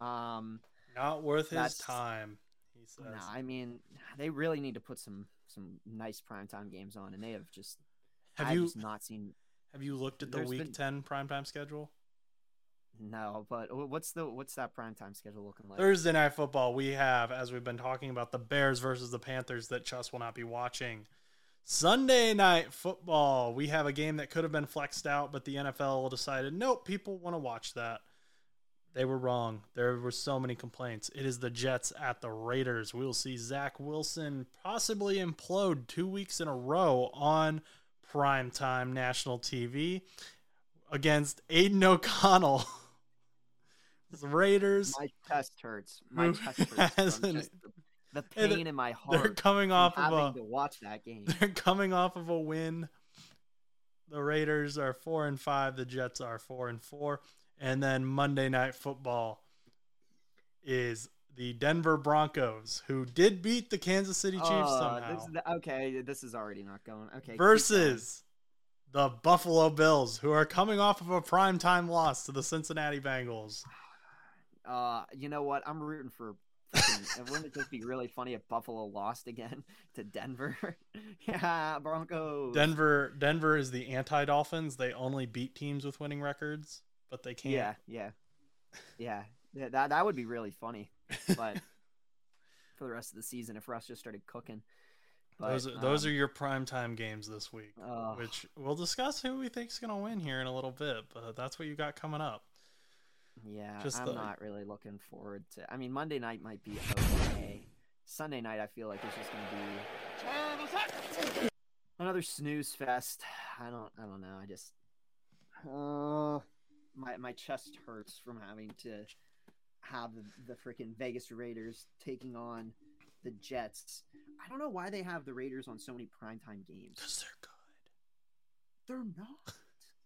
um Not worth his time, he says. no, i mean they really need to put some some nice primetime games on and they have just have I've you not seen have you looked at the Week been- Ten primetime schedule? No, but what's the what's that primetime schedule looking like? Thursday night football, we have, as we've been talking about, the Bears versus the Panthers that Chus will not be watching. Sunday night football, we have a game that could have been flexed out, but the NFL decided, nope, people want to watch that. They were wrong. There were so many complaints. It is the Jets at the Raiders. We'll see Zach Wilson possibly implode two weeks in a row on primetime national TV against Aidan O'Connell. the Raiders. My chest hurts. My chest hurts. has from an- just the, pain in my heart. They're coming off of a to watch that game. they're coming off of a win. The Raiders are four and five. The Jets are four and four. And then Monday night football is the Denver Broncos, who did beat the Kansas City Chiefs Oh, somehow, this the- okay, this is already not going. Okay. versus the Buffalo Bills, who are coming off of a primetime loss to the Cincinnati Bengals. Uh, you know what? I'm rooting for. freaking- wouldn't it just be really funny if Buffalo lost again to Denver? yeah, Broncos. Denver, Denver is the anti-Dolphins. They only beat teams with winning records, but they can't. Yeah, yeah, yeah. yeah that that would be really funny. But for the rest of the season, if Russ just started cooking. But, those are, those um, are your primetime games this week, uh, which we'll discuss who we think's going to win here in a little bit. But that's what you got coming up. Yeah, Just I'm the- not really looking forward to. I mean, Monday night might be okay. Sunday night, I feel like it's just gonna be another snooze fest. I don't. I don't know. I just. Uh, my my chest hurts from having to have the, the freaking Vegas Raiders taking on the Jets. I don't know why they have the Raiders on so many primetime games. Because they're good. They're not.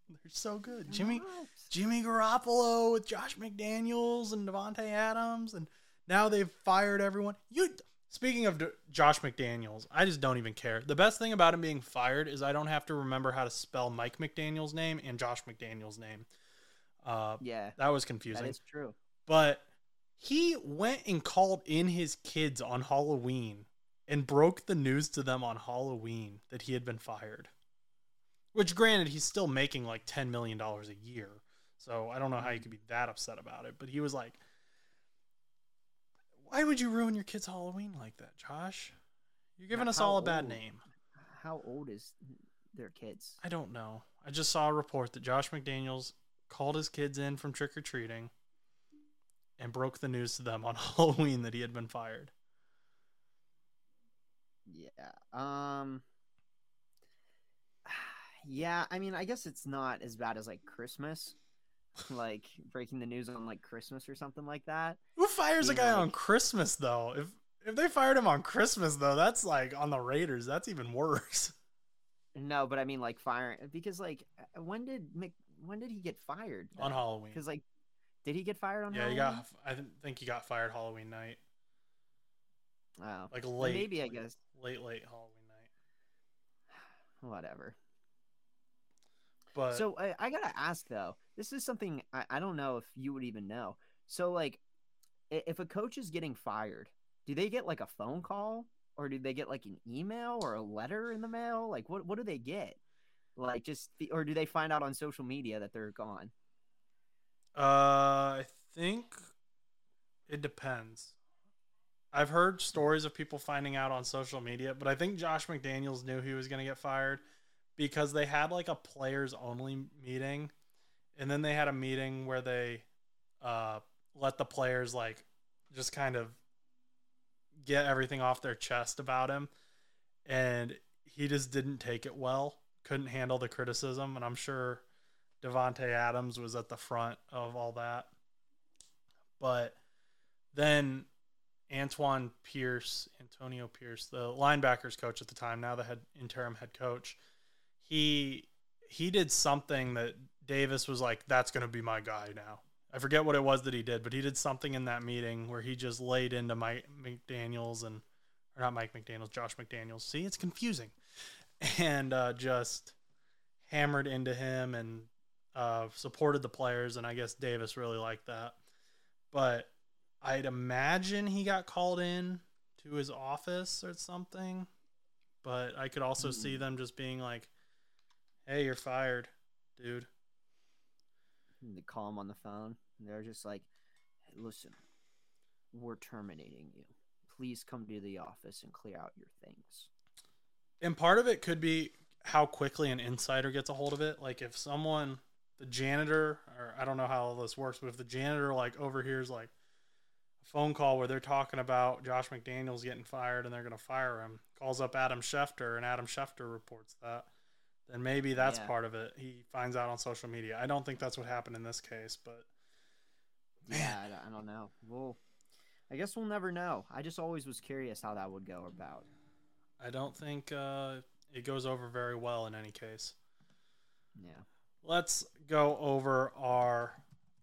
They're so good. Jimmy. Jimmy Garoppolo with Josh McDaniels and Davante Adams, and now they've fired everyone. You speaking of D- Josh McDaniels, I just don't even care. The best thing about him being fired is I don't have to remember how to spell Mike McDaniel's name and Josh McDaniel's name. Uh, Yeah, that was confusing. that is true. but he went and called in his kids on Halloween and broke the news to them on Halloween that he had been fired. Which, granted, he's still making like $10 million a year. So I don't know how you could be that upset about it. But he was like, Why would you ruin your kid's Halloween like that, Josh? You're giving Now, us all a bad old? name. How old is their kids? I don't know. I just saw a report that Josh McDaniels called his kids in from trick or treating and broke the news to them on Halloween that he had been fired. Yeah. Um Yeah, I mean, I guess it's not as bad as like Christmas. like breaking the news on like Christmas or something like that. Who fires a guy like- on Christmas though? If if they fired him on Christmas though, that's like on the Raiders. That's even worse. No, but I mean like firing because like uh, when did Mc, when did he get fired? on Halloween. Because like, did he get fired on? Yeah, he Halloween? got. I think he got fired Halloween night, Oh, like late. maybe I guess late, late Halloween night. whatever. But So I, I gotta ask though. This is something I, I don't know if you would even know. So like, if a coach is getting fired, do they get like a phone call or do they get like an email or a letter in the mail? Like what what do they get? Like just the, or do they find out on social media that they're gone? uh, I think it depends. I've heard stories of people finding out on social media, but I think Josh McDaniels knew he was going to get fired because they had like a players only meeting, and then they had a meeting where they uh, let the players like just kind of get everything off their chest about him, and he just didn't take it well. Couldn't handle the criticism, and I'm sure Davante Adams was at the front of all that. But then Antoine Pierce, Antonio Pierce, the linebackers coach at the time, now the head interim head coach, he he did something that Davis was like, "That's going to be my guy now." I forget what it was that he did, but he did something in that meeting where he just laid into Mike McDaniel's and or not Mike McDaniel's, Josh McDaniels. See, it's confusing, and uh, just hammered into him and uh, supported the players, and I guess Davis really liked that. But I'd imagine he got called in to his office or something. But I could also see Mm. them just being like, "Hey, you're fired, dude." And they call him on the phone. And they're just like, hey, "Listen, we're terminating you. Please come to the office and clear out your things." And part of it could be how quickly an insider gets a hold of it. Like if someone, the janitor, or I don't know how all this works, but if the janitor like overhears like a phone call where they're talking about Josh McDaniels getting fired and they're going to fire him, calls up Adam Schefter and Adam Schefter reports that, then maybe that's Yeah. part of it. He finds out on social media. I don't think that's what happened in this case, but man, Yeah, I don't, I don't know. Well, I guess we'll never know. I just always was curious how that would go about. I don't think uh, it goes over very well in any case. Yeah. Let's go over our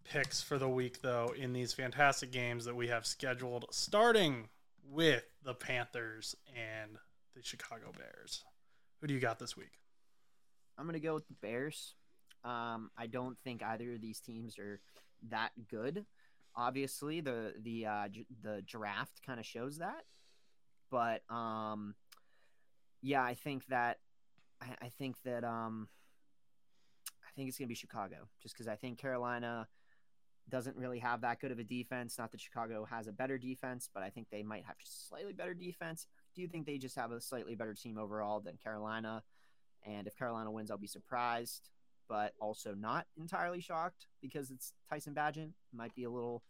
picks for the week, though, in these fantastic games that we have scheduled, starting with the Panthers and the Chicago Bears. Who do you got this week? I'm gonna go with the Bears. Um, I don't think either of these teams are that good. Obviously, the the uh, j- the draft kind of shows that, but um, yeah, I think that I, I think that um, I think it's gonna be Chicago, just because I think Carolina doesn't really have that good of a defense. Not that Chicago has a better defense, but I think they might have just slightly better defense. Do you think they just have a slightly better team overall than Carolina? And if Carolina wins, I'll be surprised, but also not entirely shocked because it's Tyson Bagent. Might be a little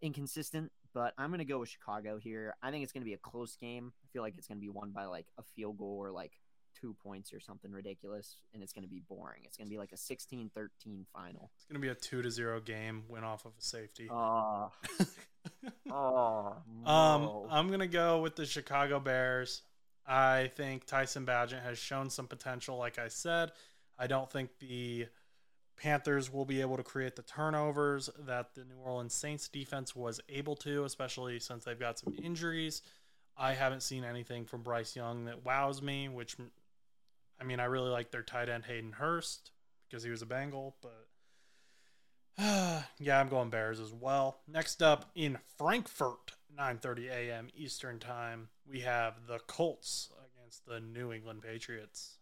inconsistent, but I'm going to go with Chicago here. I think it's going to be a close game. I feel like it's going to be won by like a field goal or like two points or something ridiculous, and it's going to be boring. It's going to be like a 16 13 final. It's going to be a 2 to 0 game, win off of a safety. Oh, oh, Um. I'm gonna go with the Chicago Bears. I think Tyson Bagent has shown some potential. Like I said, I don't think the Panthers will be able to create the turnovers that the New Orleans Saints defense was able to, especially since they've got some injuries. I haven't seen anything from Bryce Young that wows me. Which, I mean, I really like their tight end Hayden Hurst because he was a Bengal, but yeah, I'm going Bears as well. Next up in Frankfurt, 9:30 a.m. Eastern Time, we have the Colts against the New England Patriots.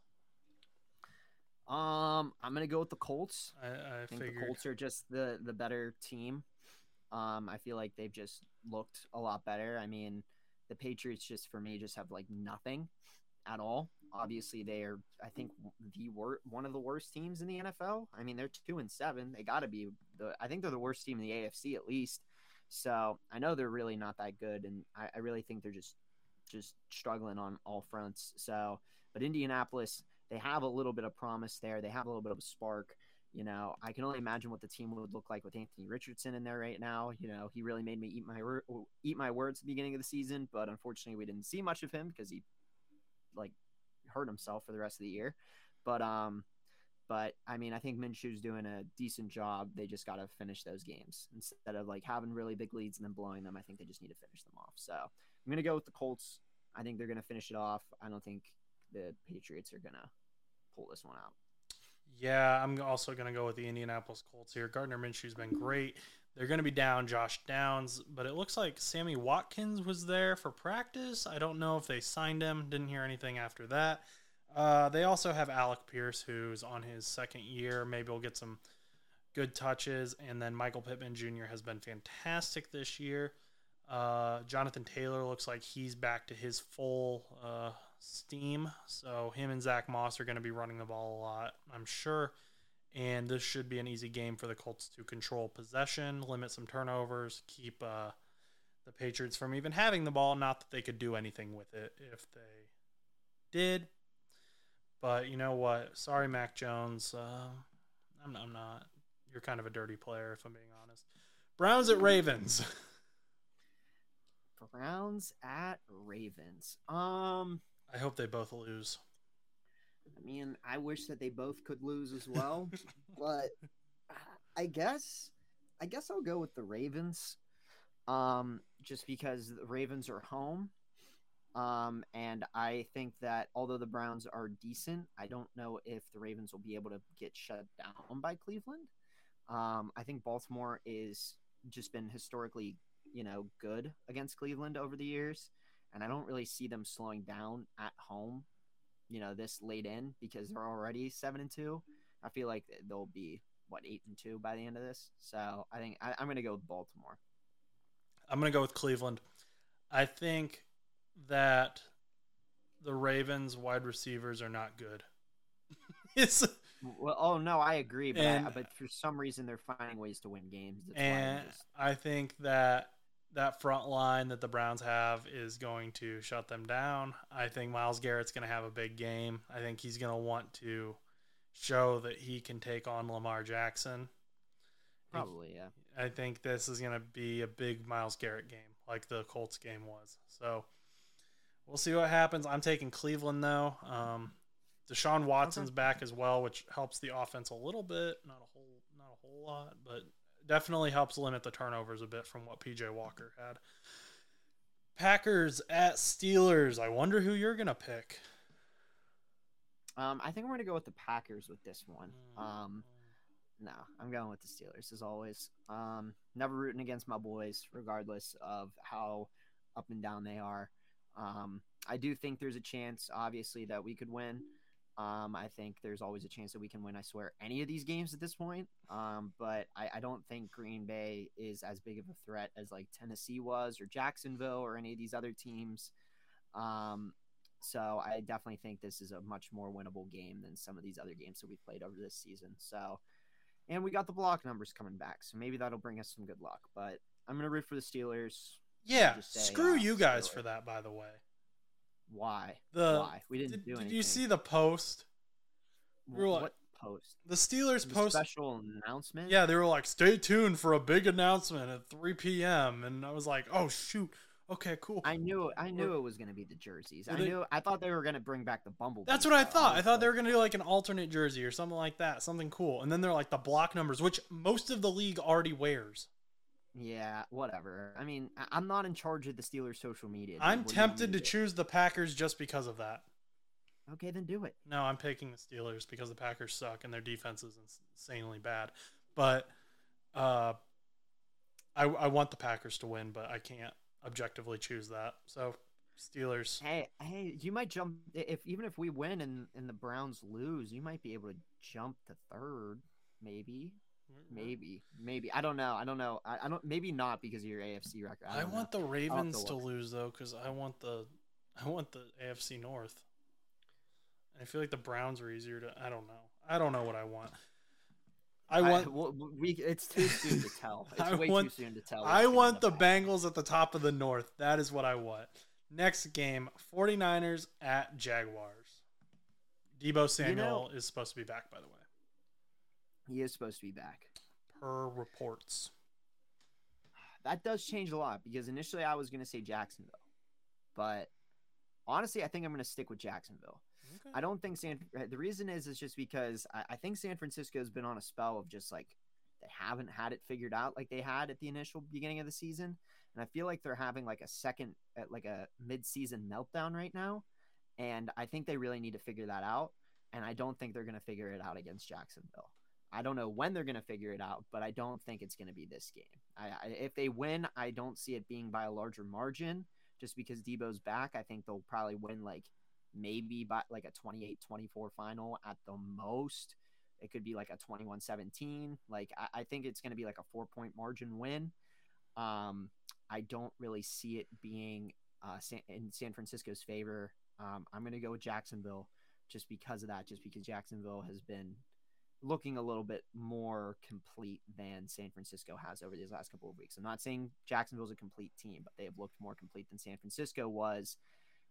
um, I'm going to go with the Colts. I, I, I think the. Colts are just the the better team. Um, I feel like they've just looked a lot better. I mean, the Patriots just for me just have like nothing at all. Obviously, they are I think the wor- one of the worst teams in the NFL. I mean, they're two and seven. They got to be the. I think they're the worst team in the AFC at least. So I know they're really not that good, and I, I really think they're just just struggling on all fronts. So, but Indianapolis, they have a little bit of promise there. They have a little bit of a spark You know, I can only imagine what the team would look like with Anthony Richardson in there right now. You know, he really made me eat my eat my words at the beginning of the season, but unfortunately, we didn't see much of him because he like hurt himself for the rest of the year. But um, but I mean, I think Minshew's doing a decent job. They just got to finish those games instead of like having really big leads and then blowing them. I think they just need to finish them off. So I'm gonna go with the Colts. I think they're gonna finish it off. I don't think the Patriots are gonna pull this one out. Yeah, I'm also going to go with the Indianapolis Colts here. Gardner Minshew's been great. They're going to be down Josh Downs, but it looks like Sammy Watkins was there for practice. I don't know if they signed him. Didn't hear anything after that. Uh, they also have Alec Pierce, who's on his second year. Maybe we'll get some good touches. And then Michael Pittman Jr. has been fantastic this year. Uh, Jonathan Taylor looks like he's back to his full uh, steam. So him and Zach Moss are going to be running the ball a lot, I'm sure. And this should be an easy game for the Colts to control possession, limit some turnovers, keep uh, the Patriots from even having the ball. Not that they could do anything with it if they did. But you know what? Sorry, Mac Jones. Uh, I'm, I'm not. You're kind of a dirty player, if I'm being honest. Browns at Ravens. Browns at Ravens. Um, I hope they both lose. I mean, I wish that they both could lose as well, but I guess I guess I'll go with the Ravens. Um, just because the Ravens are home. Um, and I think that although the Browns are decent, I don't know if the Ravens will be able to get shut down by Cleveland. Um, I think Baltimore is just been historically, you know, good against Cleveland over the years and I don't really see them slowing down at home. You know, this late in because they're already seven and two. I feel like they'll be what eight and two by the end of this. So I think I, I'm going to go with Baltimore. I'm going to go with Cleveland. I think that the Ravens wide receivers are not good. it's well, oh no, I agree, but and, I, but for some reason they're finding ways to win games. That's and just... I think that that front line that the Browns have is going to shut them down. I think Myles Garrett's going to have a big game. I think he's going to want to show that he can take on Lamar Jackson. Probably, yeah. I think this is going to be a big Myles Garrett game, like the Colts game was. So we'll see what happens. I'm taking Cleveland though. Um, Deshaun Watson's okay. back as well, which helps the offense a little bit, not a whole, not a whole lot, but definitely helps limit the turnovers a bit from what PJ Walker had. Packers at Steelers. I wonder who you're gonna pick. Um, I think we're gonna go with the Packers with this one. Mm. Um, no, I'm going with the Steelers as always. Um, never rooting against my boys, regardless of how up and down they are. Um, I do think there's a chance, obviously, that we could win. Um, I think there's always a chance that we can win. I swear any of these games at this point. Um, but I, I, don't think Green Bay is as big of a threat as like Tennessee was or Jacksonville or any of these other teams. Um, so I definitely think this is a much more winnable game than some of these other games that we've played over this season. So, and we got the block numbers coming back, so maybe that'll bring us some good luck. But I'm gonna root for the Steelers. Yeah, say, screw uh, you guys Steelers. for that, by the way. Why? The why we didn't did, do anything. Did you see the post? We what like, post? The Steelers the post special announcement. Yeah, they were like, "Stay tuned for a big announcement at 3 p.m." And I was like, "Oh shoot." Okay, cool. I knew I knew it was going to be the jerseys. I knew I thought they were going to bring back the Bumblebee. That's what I thought. I thought they were going to do like an alternate jersey or something like that, something cool. And then they're like the block numbers, which most of the league already wears. Yeah, whatever. I mean, I- am not in charge of the Steelers' social media. I'm tempted to choose the Packers just because of that. Okay, then do it. No, I'm picking the Steelers because the Packers suck and their defense is insanely bad. But uh, I, I want the Packers to win, but I can't objectively choose that. So Steelers. Hey, hey, you might jump if even if we win and and the Browns lose, you might be able to jump to third, maybe. Maybe, maybe I don't know. I don't know. I, I don't. Maybe not because of your AFC record. I, I want know. the Ravens to, to lose though, because I want the, I want the AFC North. I feel like the Browns are easier to. I don't know. I don't know what I want. I want. I, well, we. It's too soon to tell. It's I way want, too soon to tell. I want the Bengals at the top of the North. That is what I want. Next game, 49ers at Jaguars. Deebo Samuel you know, is supposed to be back, by the way. He is supposed to be back. per reports. That does change a lot because initially I was going to say Jacksonville, but honestly, I think I'm going to stick with Jacksonville. Okay. I don't think San. The reason is is just because I, I think San Francisco's been on a spell of just like they haven't had it figured out like they had at the initial beginning of the season, and I feel like they're having like a second, uh, like a mid-season meltdown right now, and I think they really need to figure that out. And I don't think they're going to figure it out against Jacksonville. I don't know when they're going to figure it out, but I don't think it's going to be this game. I, I, if they win, I don't see it being by a larger margin just because Deebo's back. I think they'll probably win like maybe by like a 28 24 final at the most. It could be like a 21 17. Like, I, I think it's going to be like a four point margin win. Um, I don't really see it being uh, San, in San Francisco's favor. Um, I'm going to go with Jacksonville just because of that, just because Jacksonville has been looking a little bit more complete than San Francisco has over these last couple of weeks. I'm not saying Jacksonville's a complete team, but they have looked more complete than San Francisco was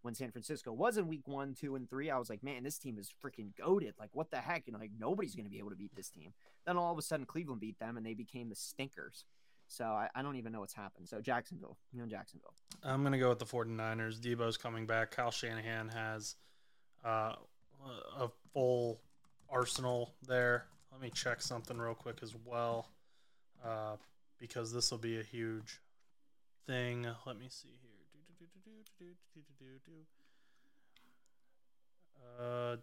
when San Francisco was in week one, two, and three. I was like, man, this team is freaking goaded. Like, what the heck? You know, like nobody's going to be able to beat this team. Then all of a sudden, Cleveland beat them and they became the stinkers. So I, I don't even know what's happened. So Jacksonville, you know, Jacksonville. I'm going to go with the 49ers. Deebo's coming back. Kyle Shanahan has uh, a full arsenal there. Let me check something real quick as well uh, because this will be a huge thing. Let me see here. Uh,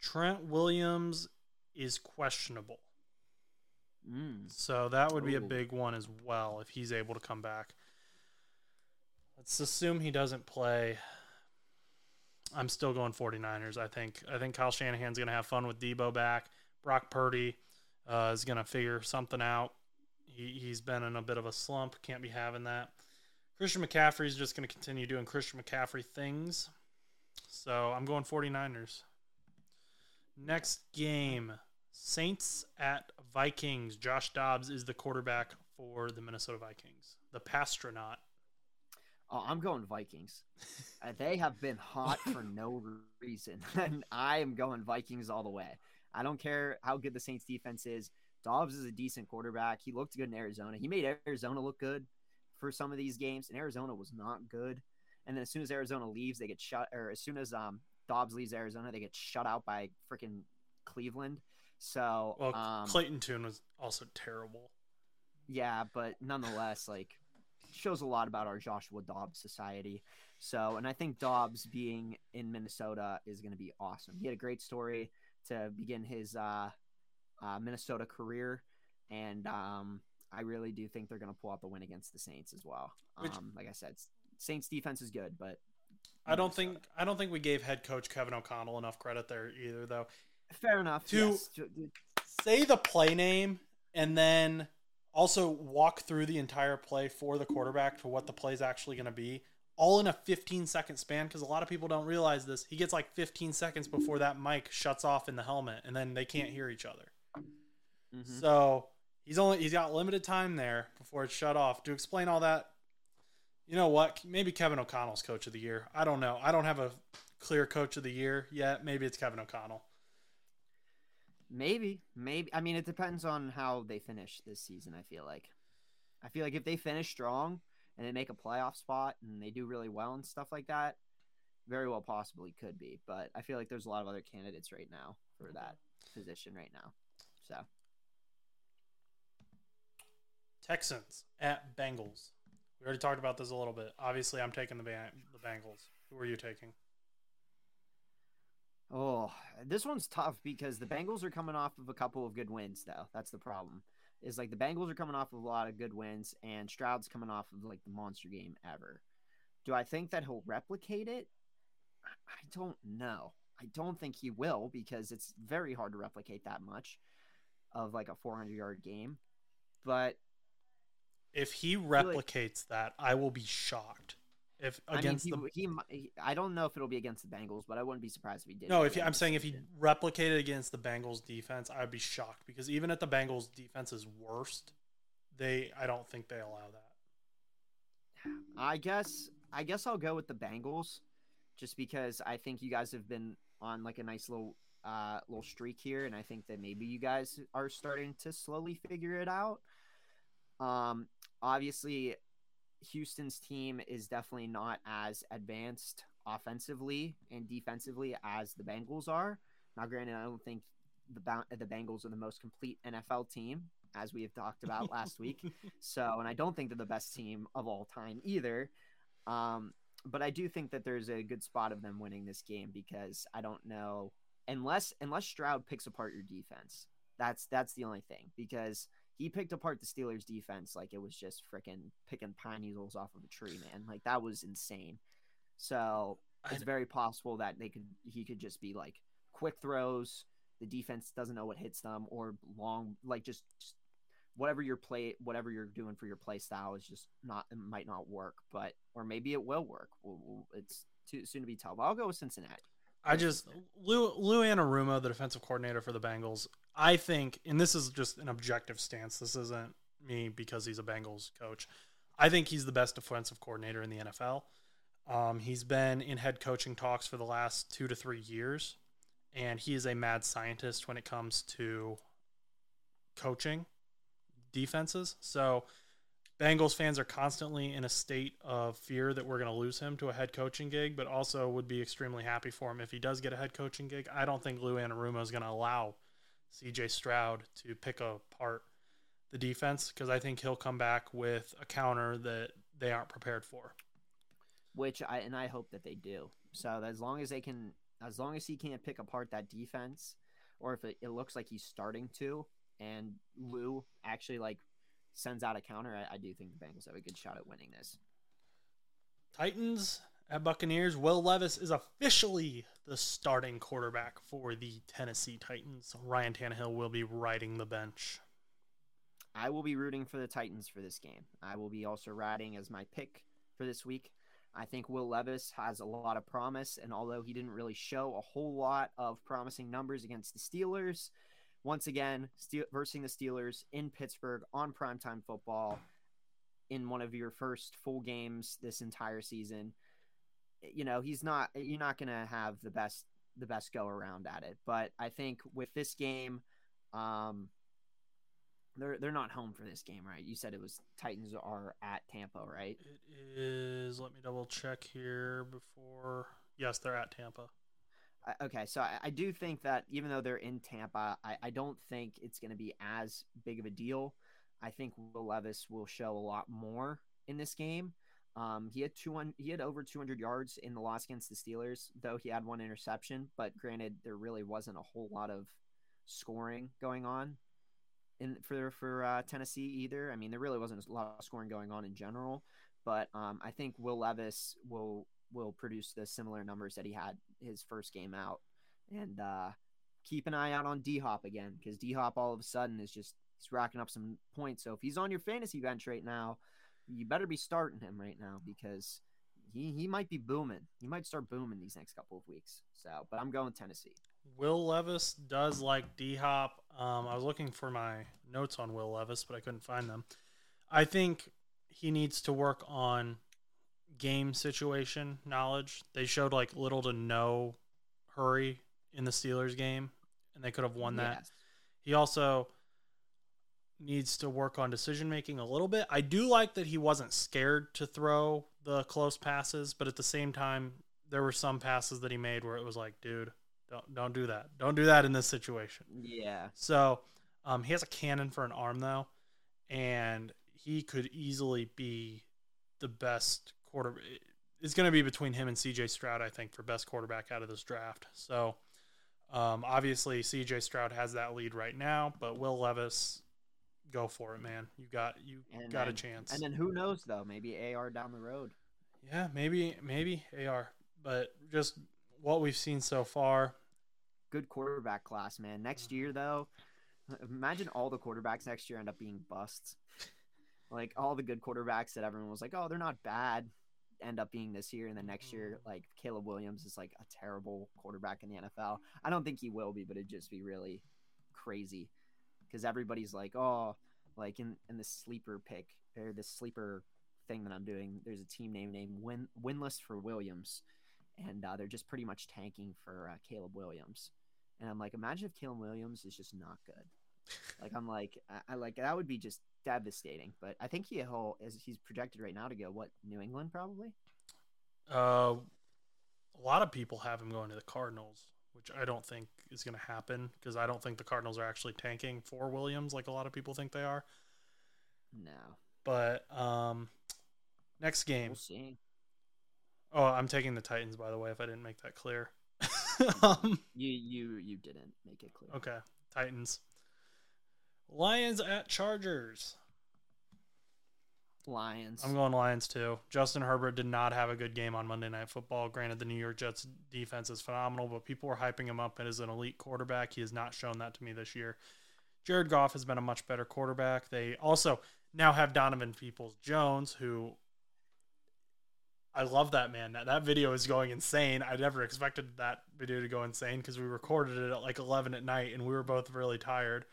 Trent Williams is questionable. Mm. So that would be a big one as well if he's able to come back. Let's assume he doesn't play. I'm still going 49ers. I think I think Kyle Shanahan's going to have fun with Deebo back. Brock Purdy uh, is going to figure something out. He, he's been in a bit of a slump. Can't be having that. Christian McCaffrey is just going to continue doing Christian McCaffrey things. So I'm going 49ers. Next game Saints at Vikings. Josh Dobbs is the quarterback for the Minnesota Vikings. The Passtronaut. Oh, I'm going Vikings. Uh, they have been hot for no reason, and I am going Vikings all the way. I don't care how good the Saints defense is. Dobbs is a decent quarterback. He looked good in Arizona. He made Arizona look good for some of these games, and Arizona was not good. And then as soon as Arizona leaves, they get shut. Or as soon as um Dobbs leaves Arizona, they get shut out by freaking Cleveland. So Well, um, Clayton Tune was also terrible. yeah, but nonetheless, like shows a lot about our Joshua Dobbs society. So, and I think Dobbs being in Minnesota is going to be awesome. He had a great story to begin his uh, uh, Minnesota career, and um, I really do think they're going to pull out the win against the Saints as well. Which- Um, like I said, Saints defense is good, but I don't think I don't think we gave head coach Kevin O'Connell enough credit there either though. fair enough. To- yes. To- Say the play name and then also walk through the entire play for the quarterback to what the play is actually going to be all in a 15 second span because a lot of people don't realize this. He gets like 15 seconds before that mic shuts off in the helmet and then they can't hear each other. Mhm. So he's only he's got limited time there before it's shut off. To explain all that, you know what? Maybe Kevin O'Connell's coach of the year. I don't know. I don't have a clear coach of the year yet. Maybe it's Kevin O'Connell. Maybe, maybe. I mean, it depends on how they finish this season. I feel like, I feel like if they finish strong and they make a playoff spot and they do really well and stuff like that, very well possibly could be. But I feel like there's a lot of other candidates right now for that position right now. So Texans at Bengals. We already talked about this a little bit. Obviously, I'm taking the Ban- the Bengals. Who are you taking? Oh, this one's tough because the Bengals are coming off of a couple of good wins, though. That's the problem. Is like the Bengals are coming off of a lot of good wins, and Stroud's coming off of like the monster game ever. Do I think that he'll replicate it? I don't know. I don't think he will because it's very hard to replicate that much of like a 400 yard game. But If he like- replicates that, I will be shocked. If I mean, he, the he, he, I don't know if it'll be against the Bengals, but I wouldn't be surprised if he did. no, if he, I'm saying if he replicated against the Bengals defense, I'd be shocked because even at the Bengals defense's worst, they I don't think they allow that. I guess I guess I'll go with the Bengals, just because I think you guys have been on like a nice little uh, little streak here, and I think that maybe you guys are starting to slowly figure it out. Um, obviously, Houston's team is definitely not as advanced offensively and defensively as the Bengals are. Now, granted, I don't think the the Bengals are the most complete NFL team, as we have talked about last week. So, and I don't think they're the best team of all time either. Um, but I do think that there's a good spot of them winning this game because I don't know unless unless Stroud picks apart your defense. That's that's the only thing because he picked apart the Steelers defense like it was just freaking picking pine needles off of a tree, man. Like that was insane. So it's very possible that they could he could just be like quick throws. The defense doesn't know what hits them, or long like just, just whatever your play, whatever you're doing for your play style is just not it might not work. But or maybe it will work. We'll, we'll, it's too soon to be told. But I'll go with Cincinnati. I just Lou Lou Anarumo, the defensive coordinator for the Bengals. I think, and this is just an objective stance. This isn't me because he's a Bengals coach. I think he's the best defensive coordinator in the NFL. Um, he's been in head coaching talks for the last two to three years, and he is a mad scientist when it comes to coaching defenses. So Bengals fans are constantly in a state of fear that we're going to lose him to a head coaching gig, but also would be extremely happy for him if he does get a head coaching gig. I don't think Lou Anarumo is going to allow CJ Stroud to pick apart the defense because I think he'll come back with a counter that they aren't prepared for. Which I and I hope that they do. So as long as they can, as long as he can't pick apart that defense, or if it, it looks like he's starting to, and Lou actually like sends out a counter, I, I do think the Bengals have a good shot at winning this. Titans at Buccaneers. Will Levis is officially the starting quarterback for the Tennessee Titans. Ryan Tannehill will be riding the bench. I will be rooting for the Titans for this game. I will be also riding as my pick for this week. I think Will Levis has a lot of promise, and although he didn't really show a whole lot of promising numbers against the Steelers, once again, Steel, versing the Steelers in Pittsburgh on primetime football in one of your first full games this entire season. You know, he's not you're not going to have the best the best go around at it, but I think with this game um they're they're not home for this game, right? You said it was Titans are at Tampa, right? It is. Let me double check here before. Yes, they're at Tampa okay, so I, I, do think that even though they're in Tampa, I, I don't think it's going to be as big of a deal. I think Will Levis will show a lot more in this game. Um, he had two he had over 200 yards in the loss against the Steelers, though he had one interception. But granted, there really wasn't a whole lot of scoring going on in for for uh, Tennessee either. I mean, there really wasn't a lot of scoring going on in general. But um, I think Will Levis will will produce the similar numbers that he had his first game out. And uh, keep an eye out on D Hop again because D Hop all of a sudden is just he's racking up some points. So if he's on your fantasy bench right now, you better be starting him right now because he he might be booming. He might start booming these next couple of weeks. So, but I'm going Tennessee. Will Levis does like D Hop. Um, I was looking for my notes on Will Levis, but I couldn't find them. I think he needs to work on game situation knowledge. They showed like little to no hurry in the Steelers game, and they could have won that. Yes. He also needs to work on decision making a little bit. I do like that he wasn't scared to throw the close passes, but at the same time, there were some passes that he made where it was like, dude, don't don't do that. Don't do that in this situation. Yeah. So, um, he has a cannon for an arm though, and he could easily be the best quarter It's going to be between him and CJ Stroud, I think, for best quarterback out of this draft. So um, obviously CJ Stroud has that lead right now, but Will Levis, go for it, man. You got you and got then, a chance. And then who knows though? Maybe AR down the road. Yeah, maybe maybe AR, but just what we've seen so far. Good quarterback class, man. Next mm-hmm. year though, imagine all the quarterbacks next year end up being busts. like all the good quarterbacks that everyone was like, oh, they're not bad end up being this year and then next year mm. like Caleb Williams is like a terrible quarterback in the NFL. I don't think he will be, but it'd just be really crazy because everybody's like, oh, like in in the sleeper pick or the sleeper thing that I'm doing, there's a team name named Win Winless for Williams, and uh, they're just pretty much tanking for uh, Caleb Williams. and I'm like, imagine if Caleb Williams is just not good. like I'm like, I, I like that would be just devastating. But I think he'll as he's projected right now to go what New England probably. Uh, a lot of people have him going to the Cardinals, which I don't think is going to happen because I don't think the Cardinals are actually tanking for Williams like a lot of people think they are. No. But um, next game. We'll see. Oh, I'm taking the Titans by the way. If I didn't make that clear. um, You you you didn't make it clear. okay, Titans. Lions at Chargers. Lions. I'm going Lions too. Justin Herbert did not have a good game on Monday Night Football. Granted, the New York Jets defense is phenomenal, but people were hyping him up as an elite quarterback. He has not shown that to me this year. Jared Goff has been a much better quarterback. They also now have Donovan Peoples Jones, who I love that man. That that video is going insane. I never expected that video to go insane because we recorded it at like 11 at night and we were both really tired.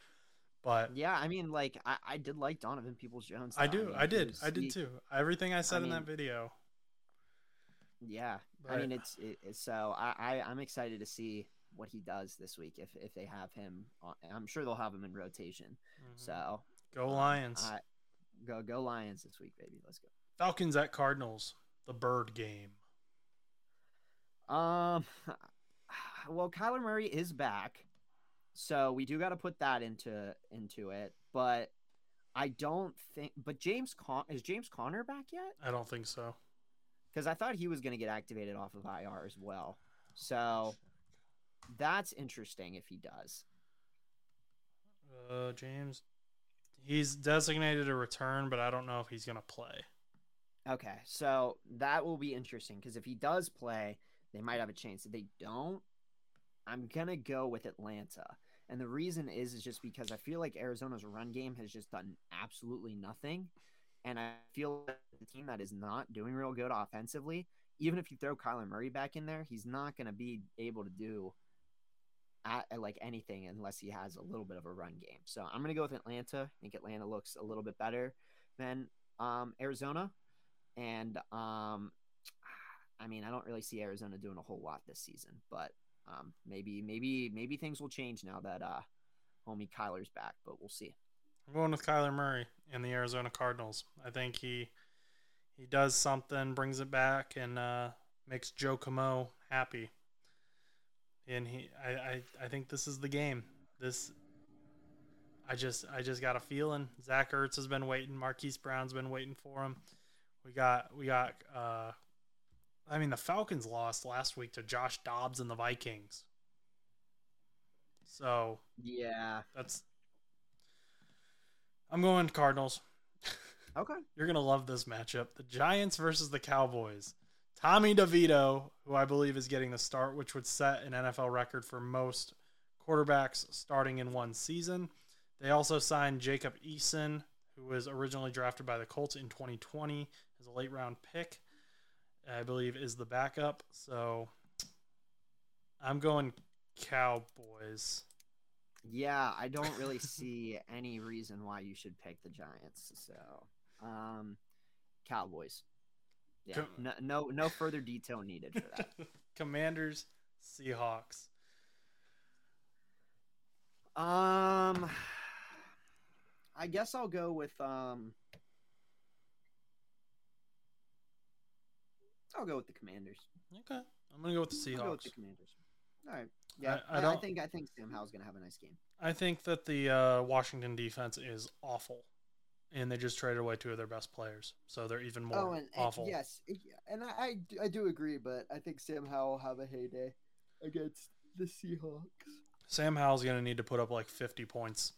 But Yeah, I mean, like I, I did like Donovan Peoples Jones. I do. mean, I did. I did he- too. Everything I said in that video. Yeah, I mean, it's it, it's- so I, I I'm excited to see what he does this week if if they have him. On, I'm sure they'll have him in rotation. Mhm. So Go um, Lions. I, go go Lions this week, baby. Let's go. Falcons at Cardinals. The bird game. Um, well, Kyler Murray is back, so we do got to put that into into it. But I don't think. But James Con is James Conner back yet? I don't think so. Because I thought he was going to get activated off of IR as well. So that's interesting if he does. Uh, James. He's designated a return, but I don't know if he's gonna play. Okay, so that will be interesting because if he does play, they might have a chance. If they don't, I'm gonna go with Atlanta, and the reason is is just because I feel like Arizona's run game has just done absolutely nothing, and I feel like the team that is not doing real good offensively, even if you throw Kyler Murray back in there, he's not gonna be able to do at, like anything unless he has a little bit of a run game. So I'm gonna go with Atlanta. I think Atlanta looks a little bit better than um, Arizona. And um, I mean, I don't really see Arizona doing a whole lot this season, but um, maybe, maybe, maybe things will change now that uh, homie Kyler's back. But we'll see. I'm going with Kyler Murray and the Arizona Cardinals. I think he he does something, brings it back, and uh, makes Joe Camo happy. And he, I, I, I think this is the game. This, I just, I just got a feeling. Zach Ertz has been waiting. Marquise Brown's been waiting for him. We got, we got. uh I mean, the Falcons lost last week to Josh Dobbs and the Vikings. So Yeah. that's. I'm going Cardinals. Okay. You're gonna love this matchup: the Giants versus the Cowboys. Tommy DeVito, who I believe is getting the start, which would set an NFL record for most quarterbacks starting in one season. They also signed Jacob Eason, who was originally drafted by the Colts in 2020 as a late round pick. I believe is the backup. So I'm going Cowboys. Yeah, I don't really see any reason why you should pick the Giants. So, um, Cowboys. Yeah. Co- No, no, no further detail needed for that. Commanders, Seahawks. Um, I guess I'll go with um. I'll go with the Commanders. Okay, I'm gonna go with the I'll go with the Commanders. All right. Yeah, I I, don't- I think I think Sam Howell's gonna have a nice game. I think that the uh, Washington defense is awful, and they just traded away two of their best players, so they're even more oh, and, and awful. yes, and I, I do- I do agree, but I think Sam Howell will have a heyday against the Seahawks. Sam Howell's gonna need to put up like 50 points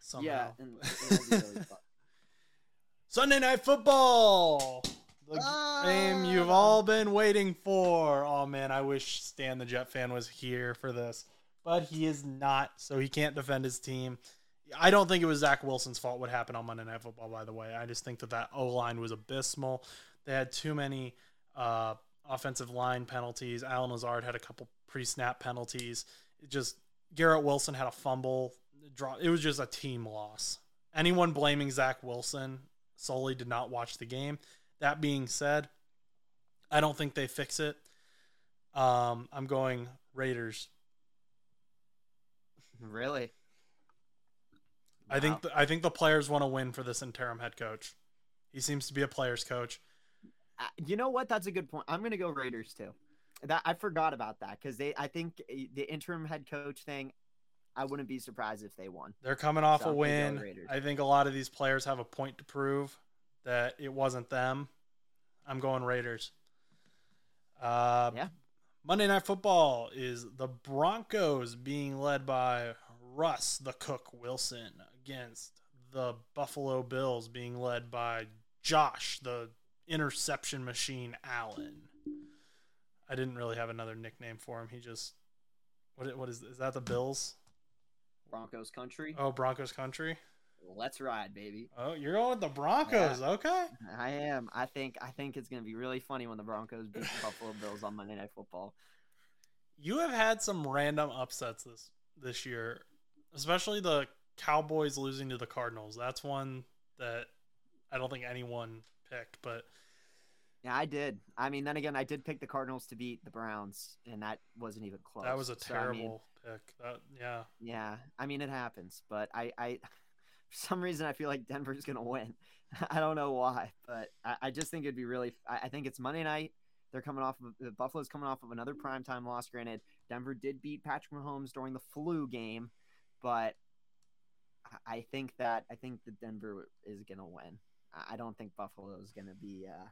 somehow. Yeah, and it'll really. Sunday Night Football, the Ah! game you've all been waiting for. Oh man, I wish Stan the Jet fan was here for this, but he is not, so he can't defend his team. I don't think it was Zach Wilson's fault what happened on Monday Night Football. By the way, I just think that that O line was abysmal. They had too many uh, offensive line penalties. Allen Lazard had a couple pre-snap penalties. It just Garrett Wilson had a fumble. It was just a team loss. Anyone blaming Zach Wilson solely did not watch the game. That being said, I don't think they fix it. Um, I'm going Raiders. Really? I think the, I think the players want to win for this interim head coach. He seems to be a players coach. Uh, you know what? That's a good point. I'm going to go Raiders too. That I forgot about that because they. I think eh, the interim head coach thing. I wouldn't be surprised if they won. They're coming off So a I'm gonna go win. I think a lot of these players have a point to prove that it wasn't them. I'm going Raiders. Uh, Yeah. Monday Night Football is the Broncos being led by Russ the Cook Wilson against the Buffalo Bills being led by Josh the interception machine Allen. I didn't really have another nickname for him. He just what what is is that the Bills? Broncos country. Oh, Broncos country. Let's ride, baby. Oh, you're going with the Broncos. Okay. I am. I think. I think it's going to be really funny when the Broncos beat the Buffalo Bills on Monday Night Football. You have had some random upsets this this year, especially the Cowboys losing to the Cardinals. That's one that I don't think anyone picked, but Yeah, I did. I mean, then again, I did pick the Cardinals to beat the Browns, and that wasn't even close. that was a So, I mean, terrible pick. That yeah. yeah, I mean, it happens, but I, I, for some reason, I feel like Denver's gonna win. I don't know why, but I, I just think it'd be really. I, I think it's Monday night. They're coming off of the Buffalo's coming off of another primetime loss. Granted, Denver did beat Patrick Mahomes during the flu game, but I- I think that I think that Denver is gonna win. I- don't think Buffalo is gonna be. Uh,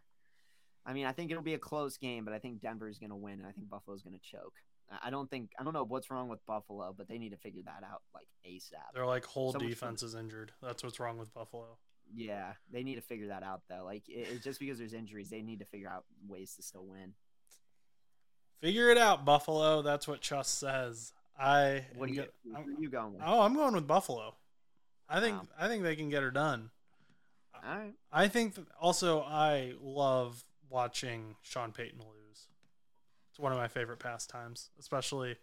I mean, I think it'll be a close game, but I think Denver is gonna win, and I think Buffalo's gonna choke. I- don't think I don't know what's wrong with Buffalo, but they need to figure that out like ASAP. They're like whole So much defense is injured. That's what's wrong with Buffalo. Yeah, they need to figure that out though. Like it, it's just because there's injuries, they need to figure out ways to still win. Figure it out, Buffalo. That's what Chuss says. I What are you, I'm- you going with? Oh, I'm going with Buffalo. I think Wow. I think they can get her done. All right. I think th- also I love watching Sean Payton lose. It's one of my favorite pastimes, especially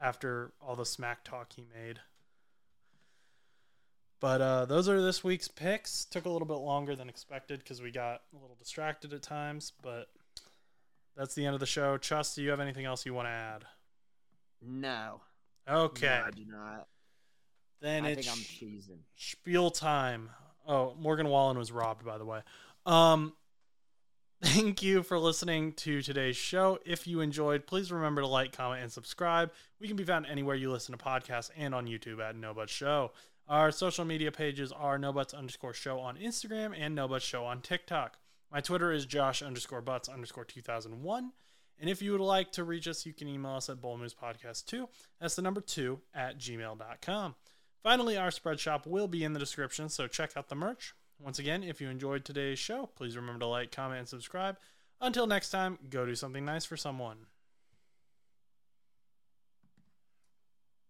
after all the smack talk he made. But uh, those are this week's picks. Took a little bit longer than expected because we got a little distracted at times, but that's the end of the show. Chus, do you have anything else you want to add? No. Okay, No, I do not. then I it's think I'm cheesing. spiel time. Oh, Morgan Wallen was robbed, by the way. Um, thank you for listening to today's show. If you enjoyed, please remember to like, comment, and subscribe. We can be found anywhere you listen to podcasts and on YouTube at No But Show. Our social media pages are No Butts underscore show on Instagram and No Butts Show on TikTok. My Twitter is Josh underscore Butts underscore 2001. And if you would like to reach us, you can email us at bullmoosepodcast2. That's the number two at gmail.com. Finally, our spread shop will be in the description, so check out the merch. Once again, if you enjoyed today's show, please remember to like, comment, and subscribe. Until next time, go do something nice for someone.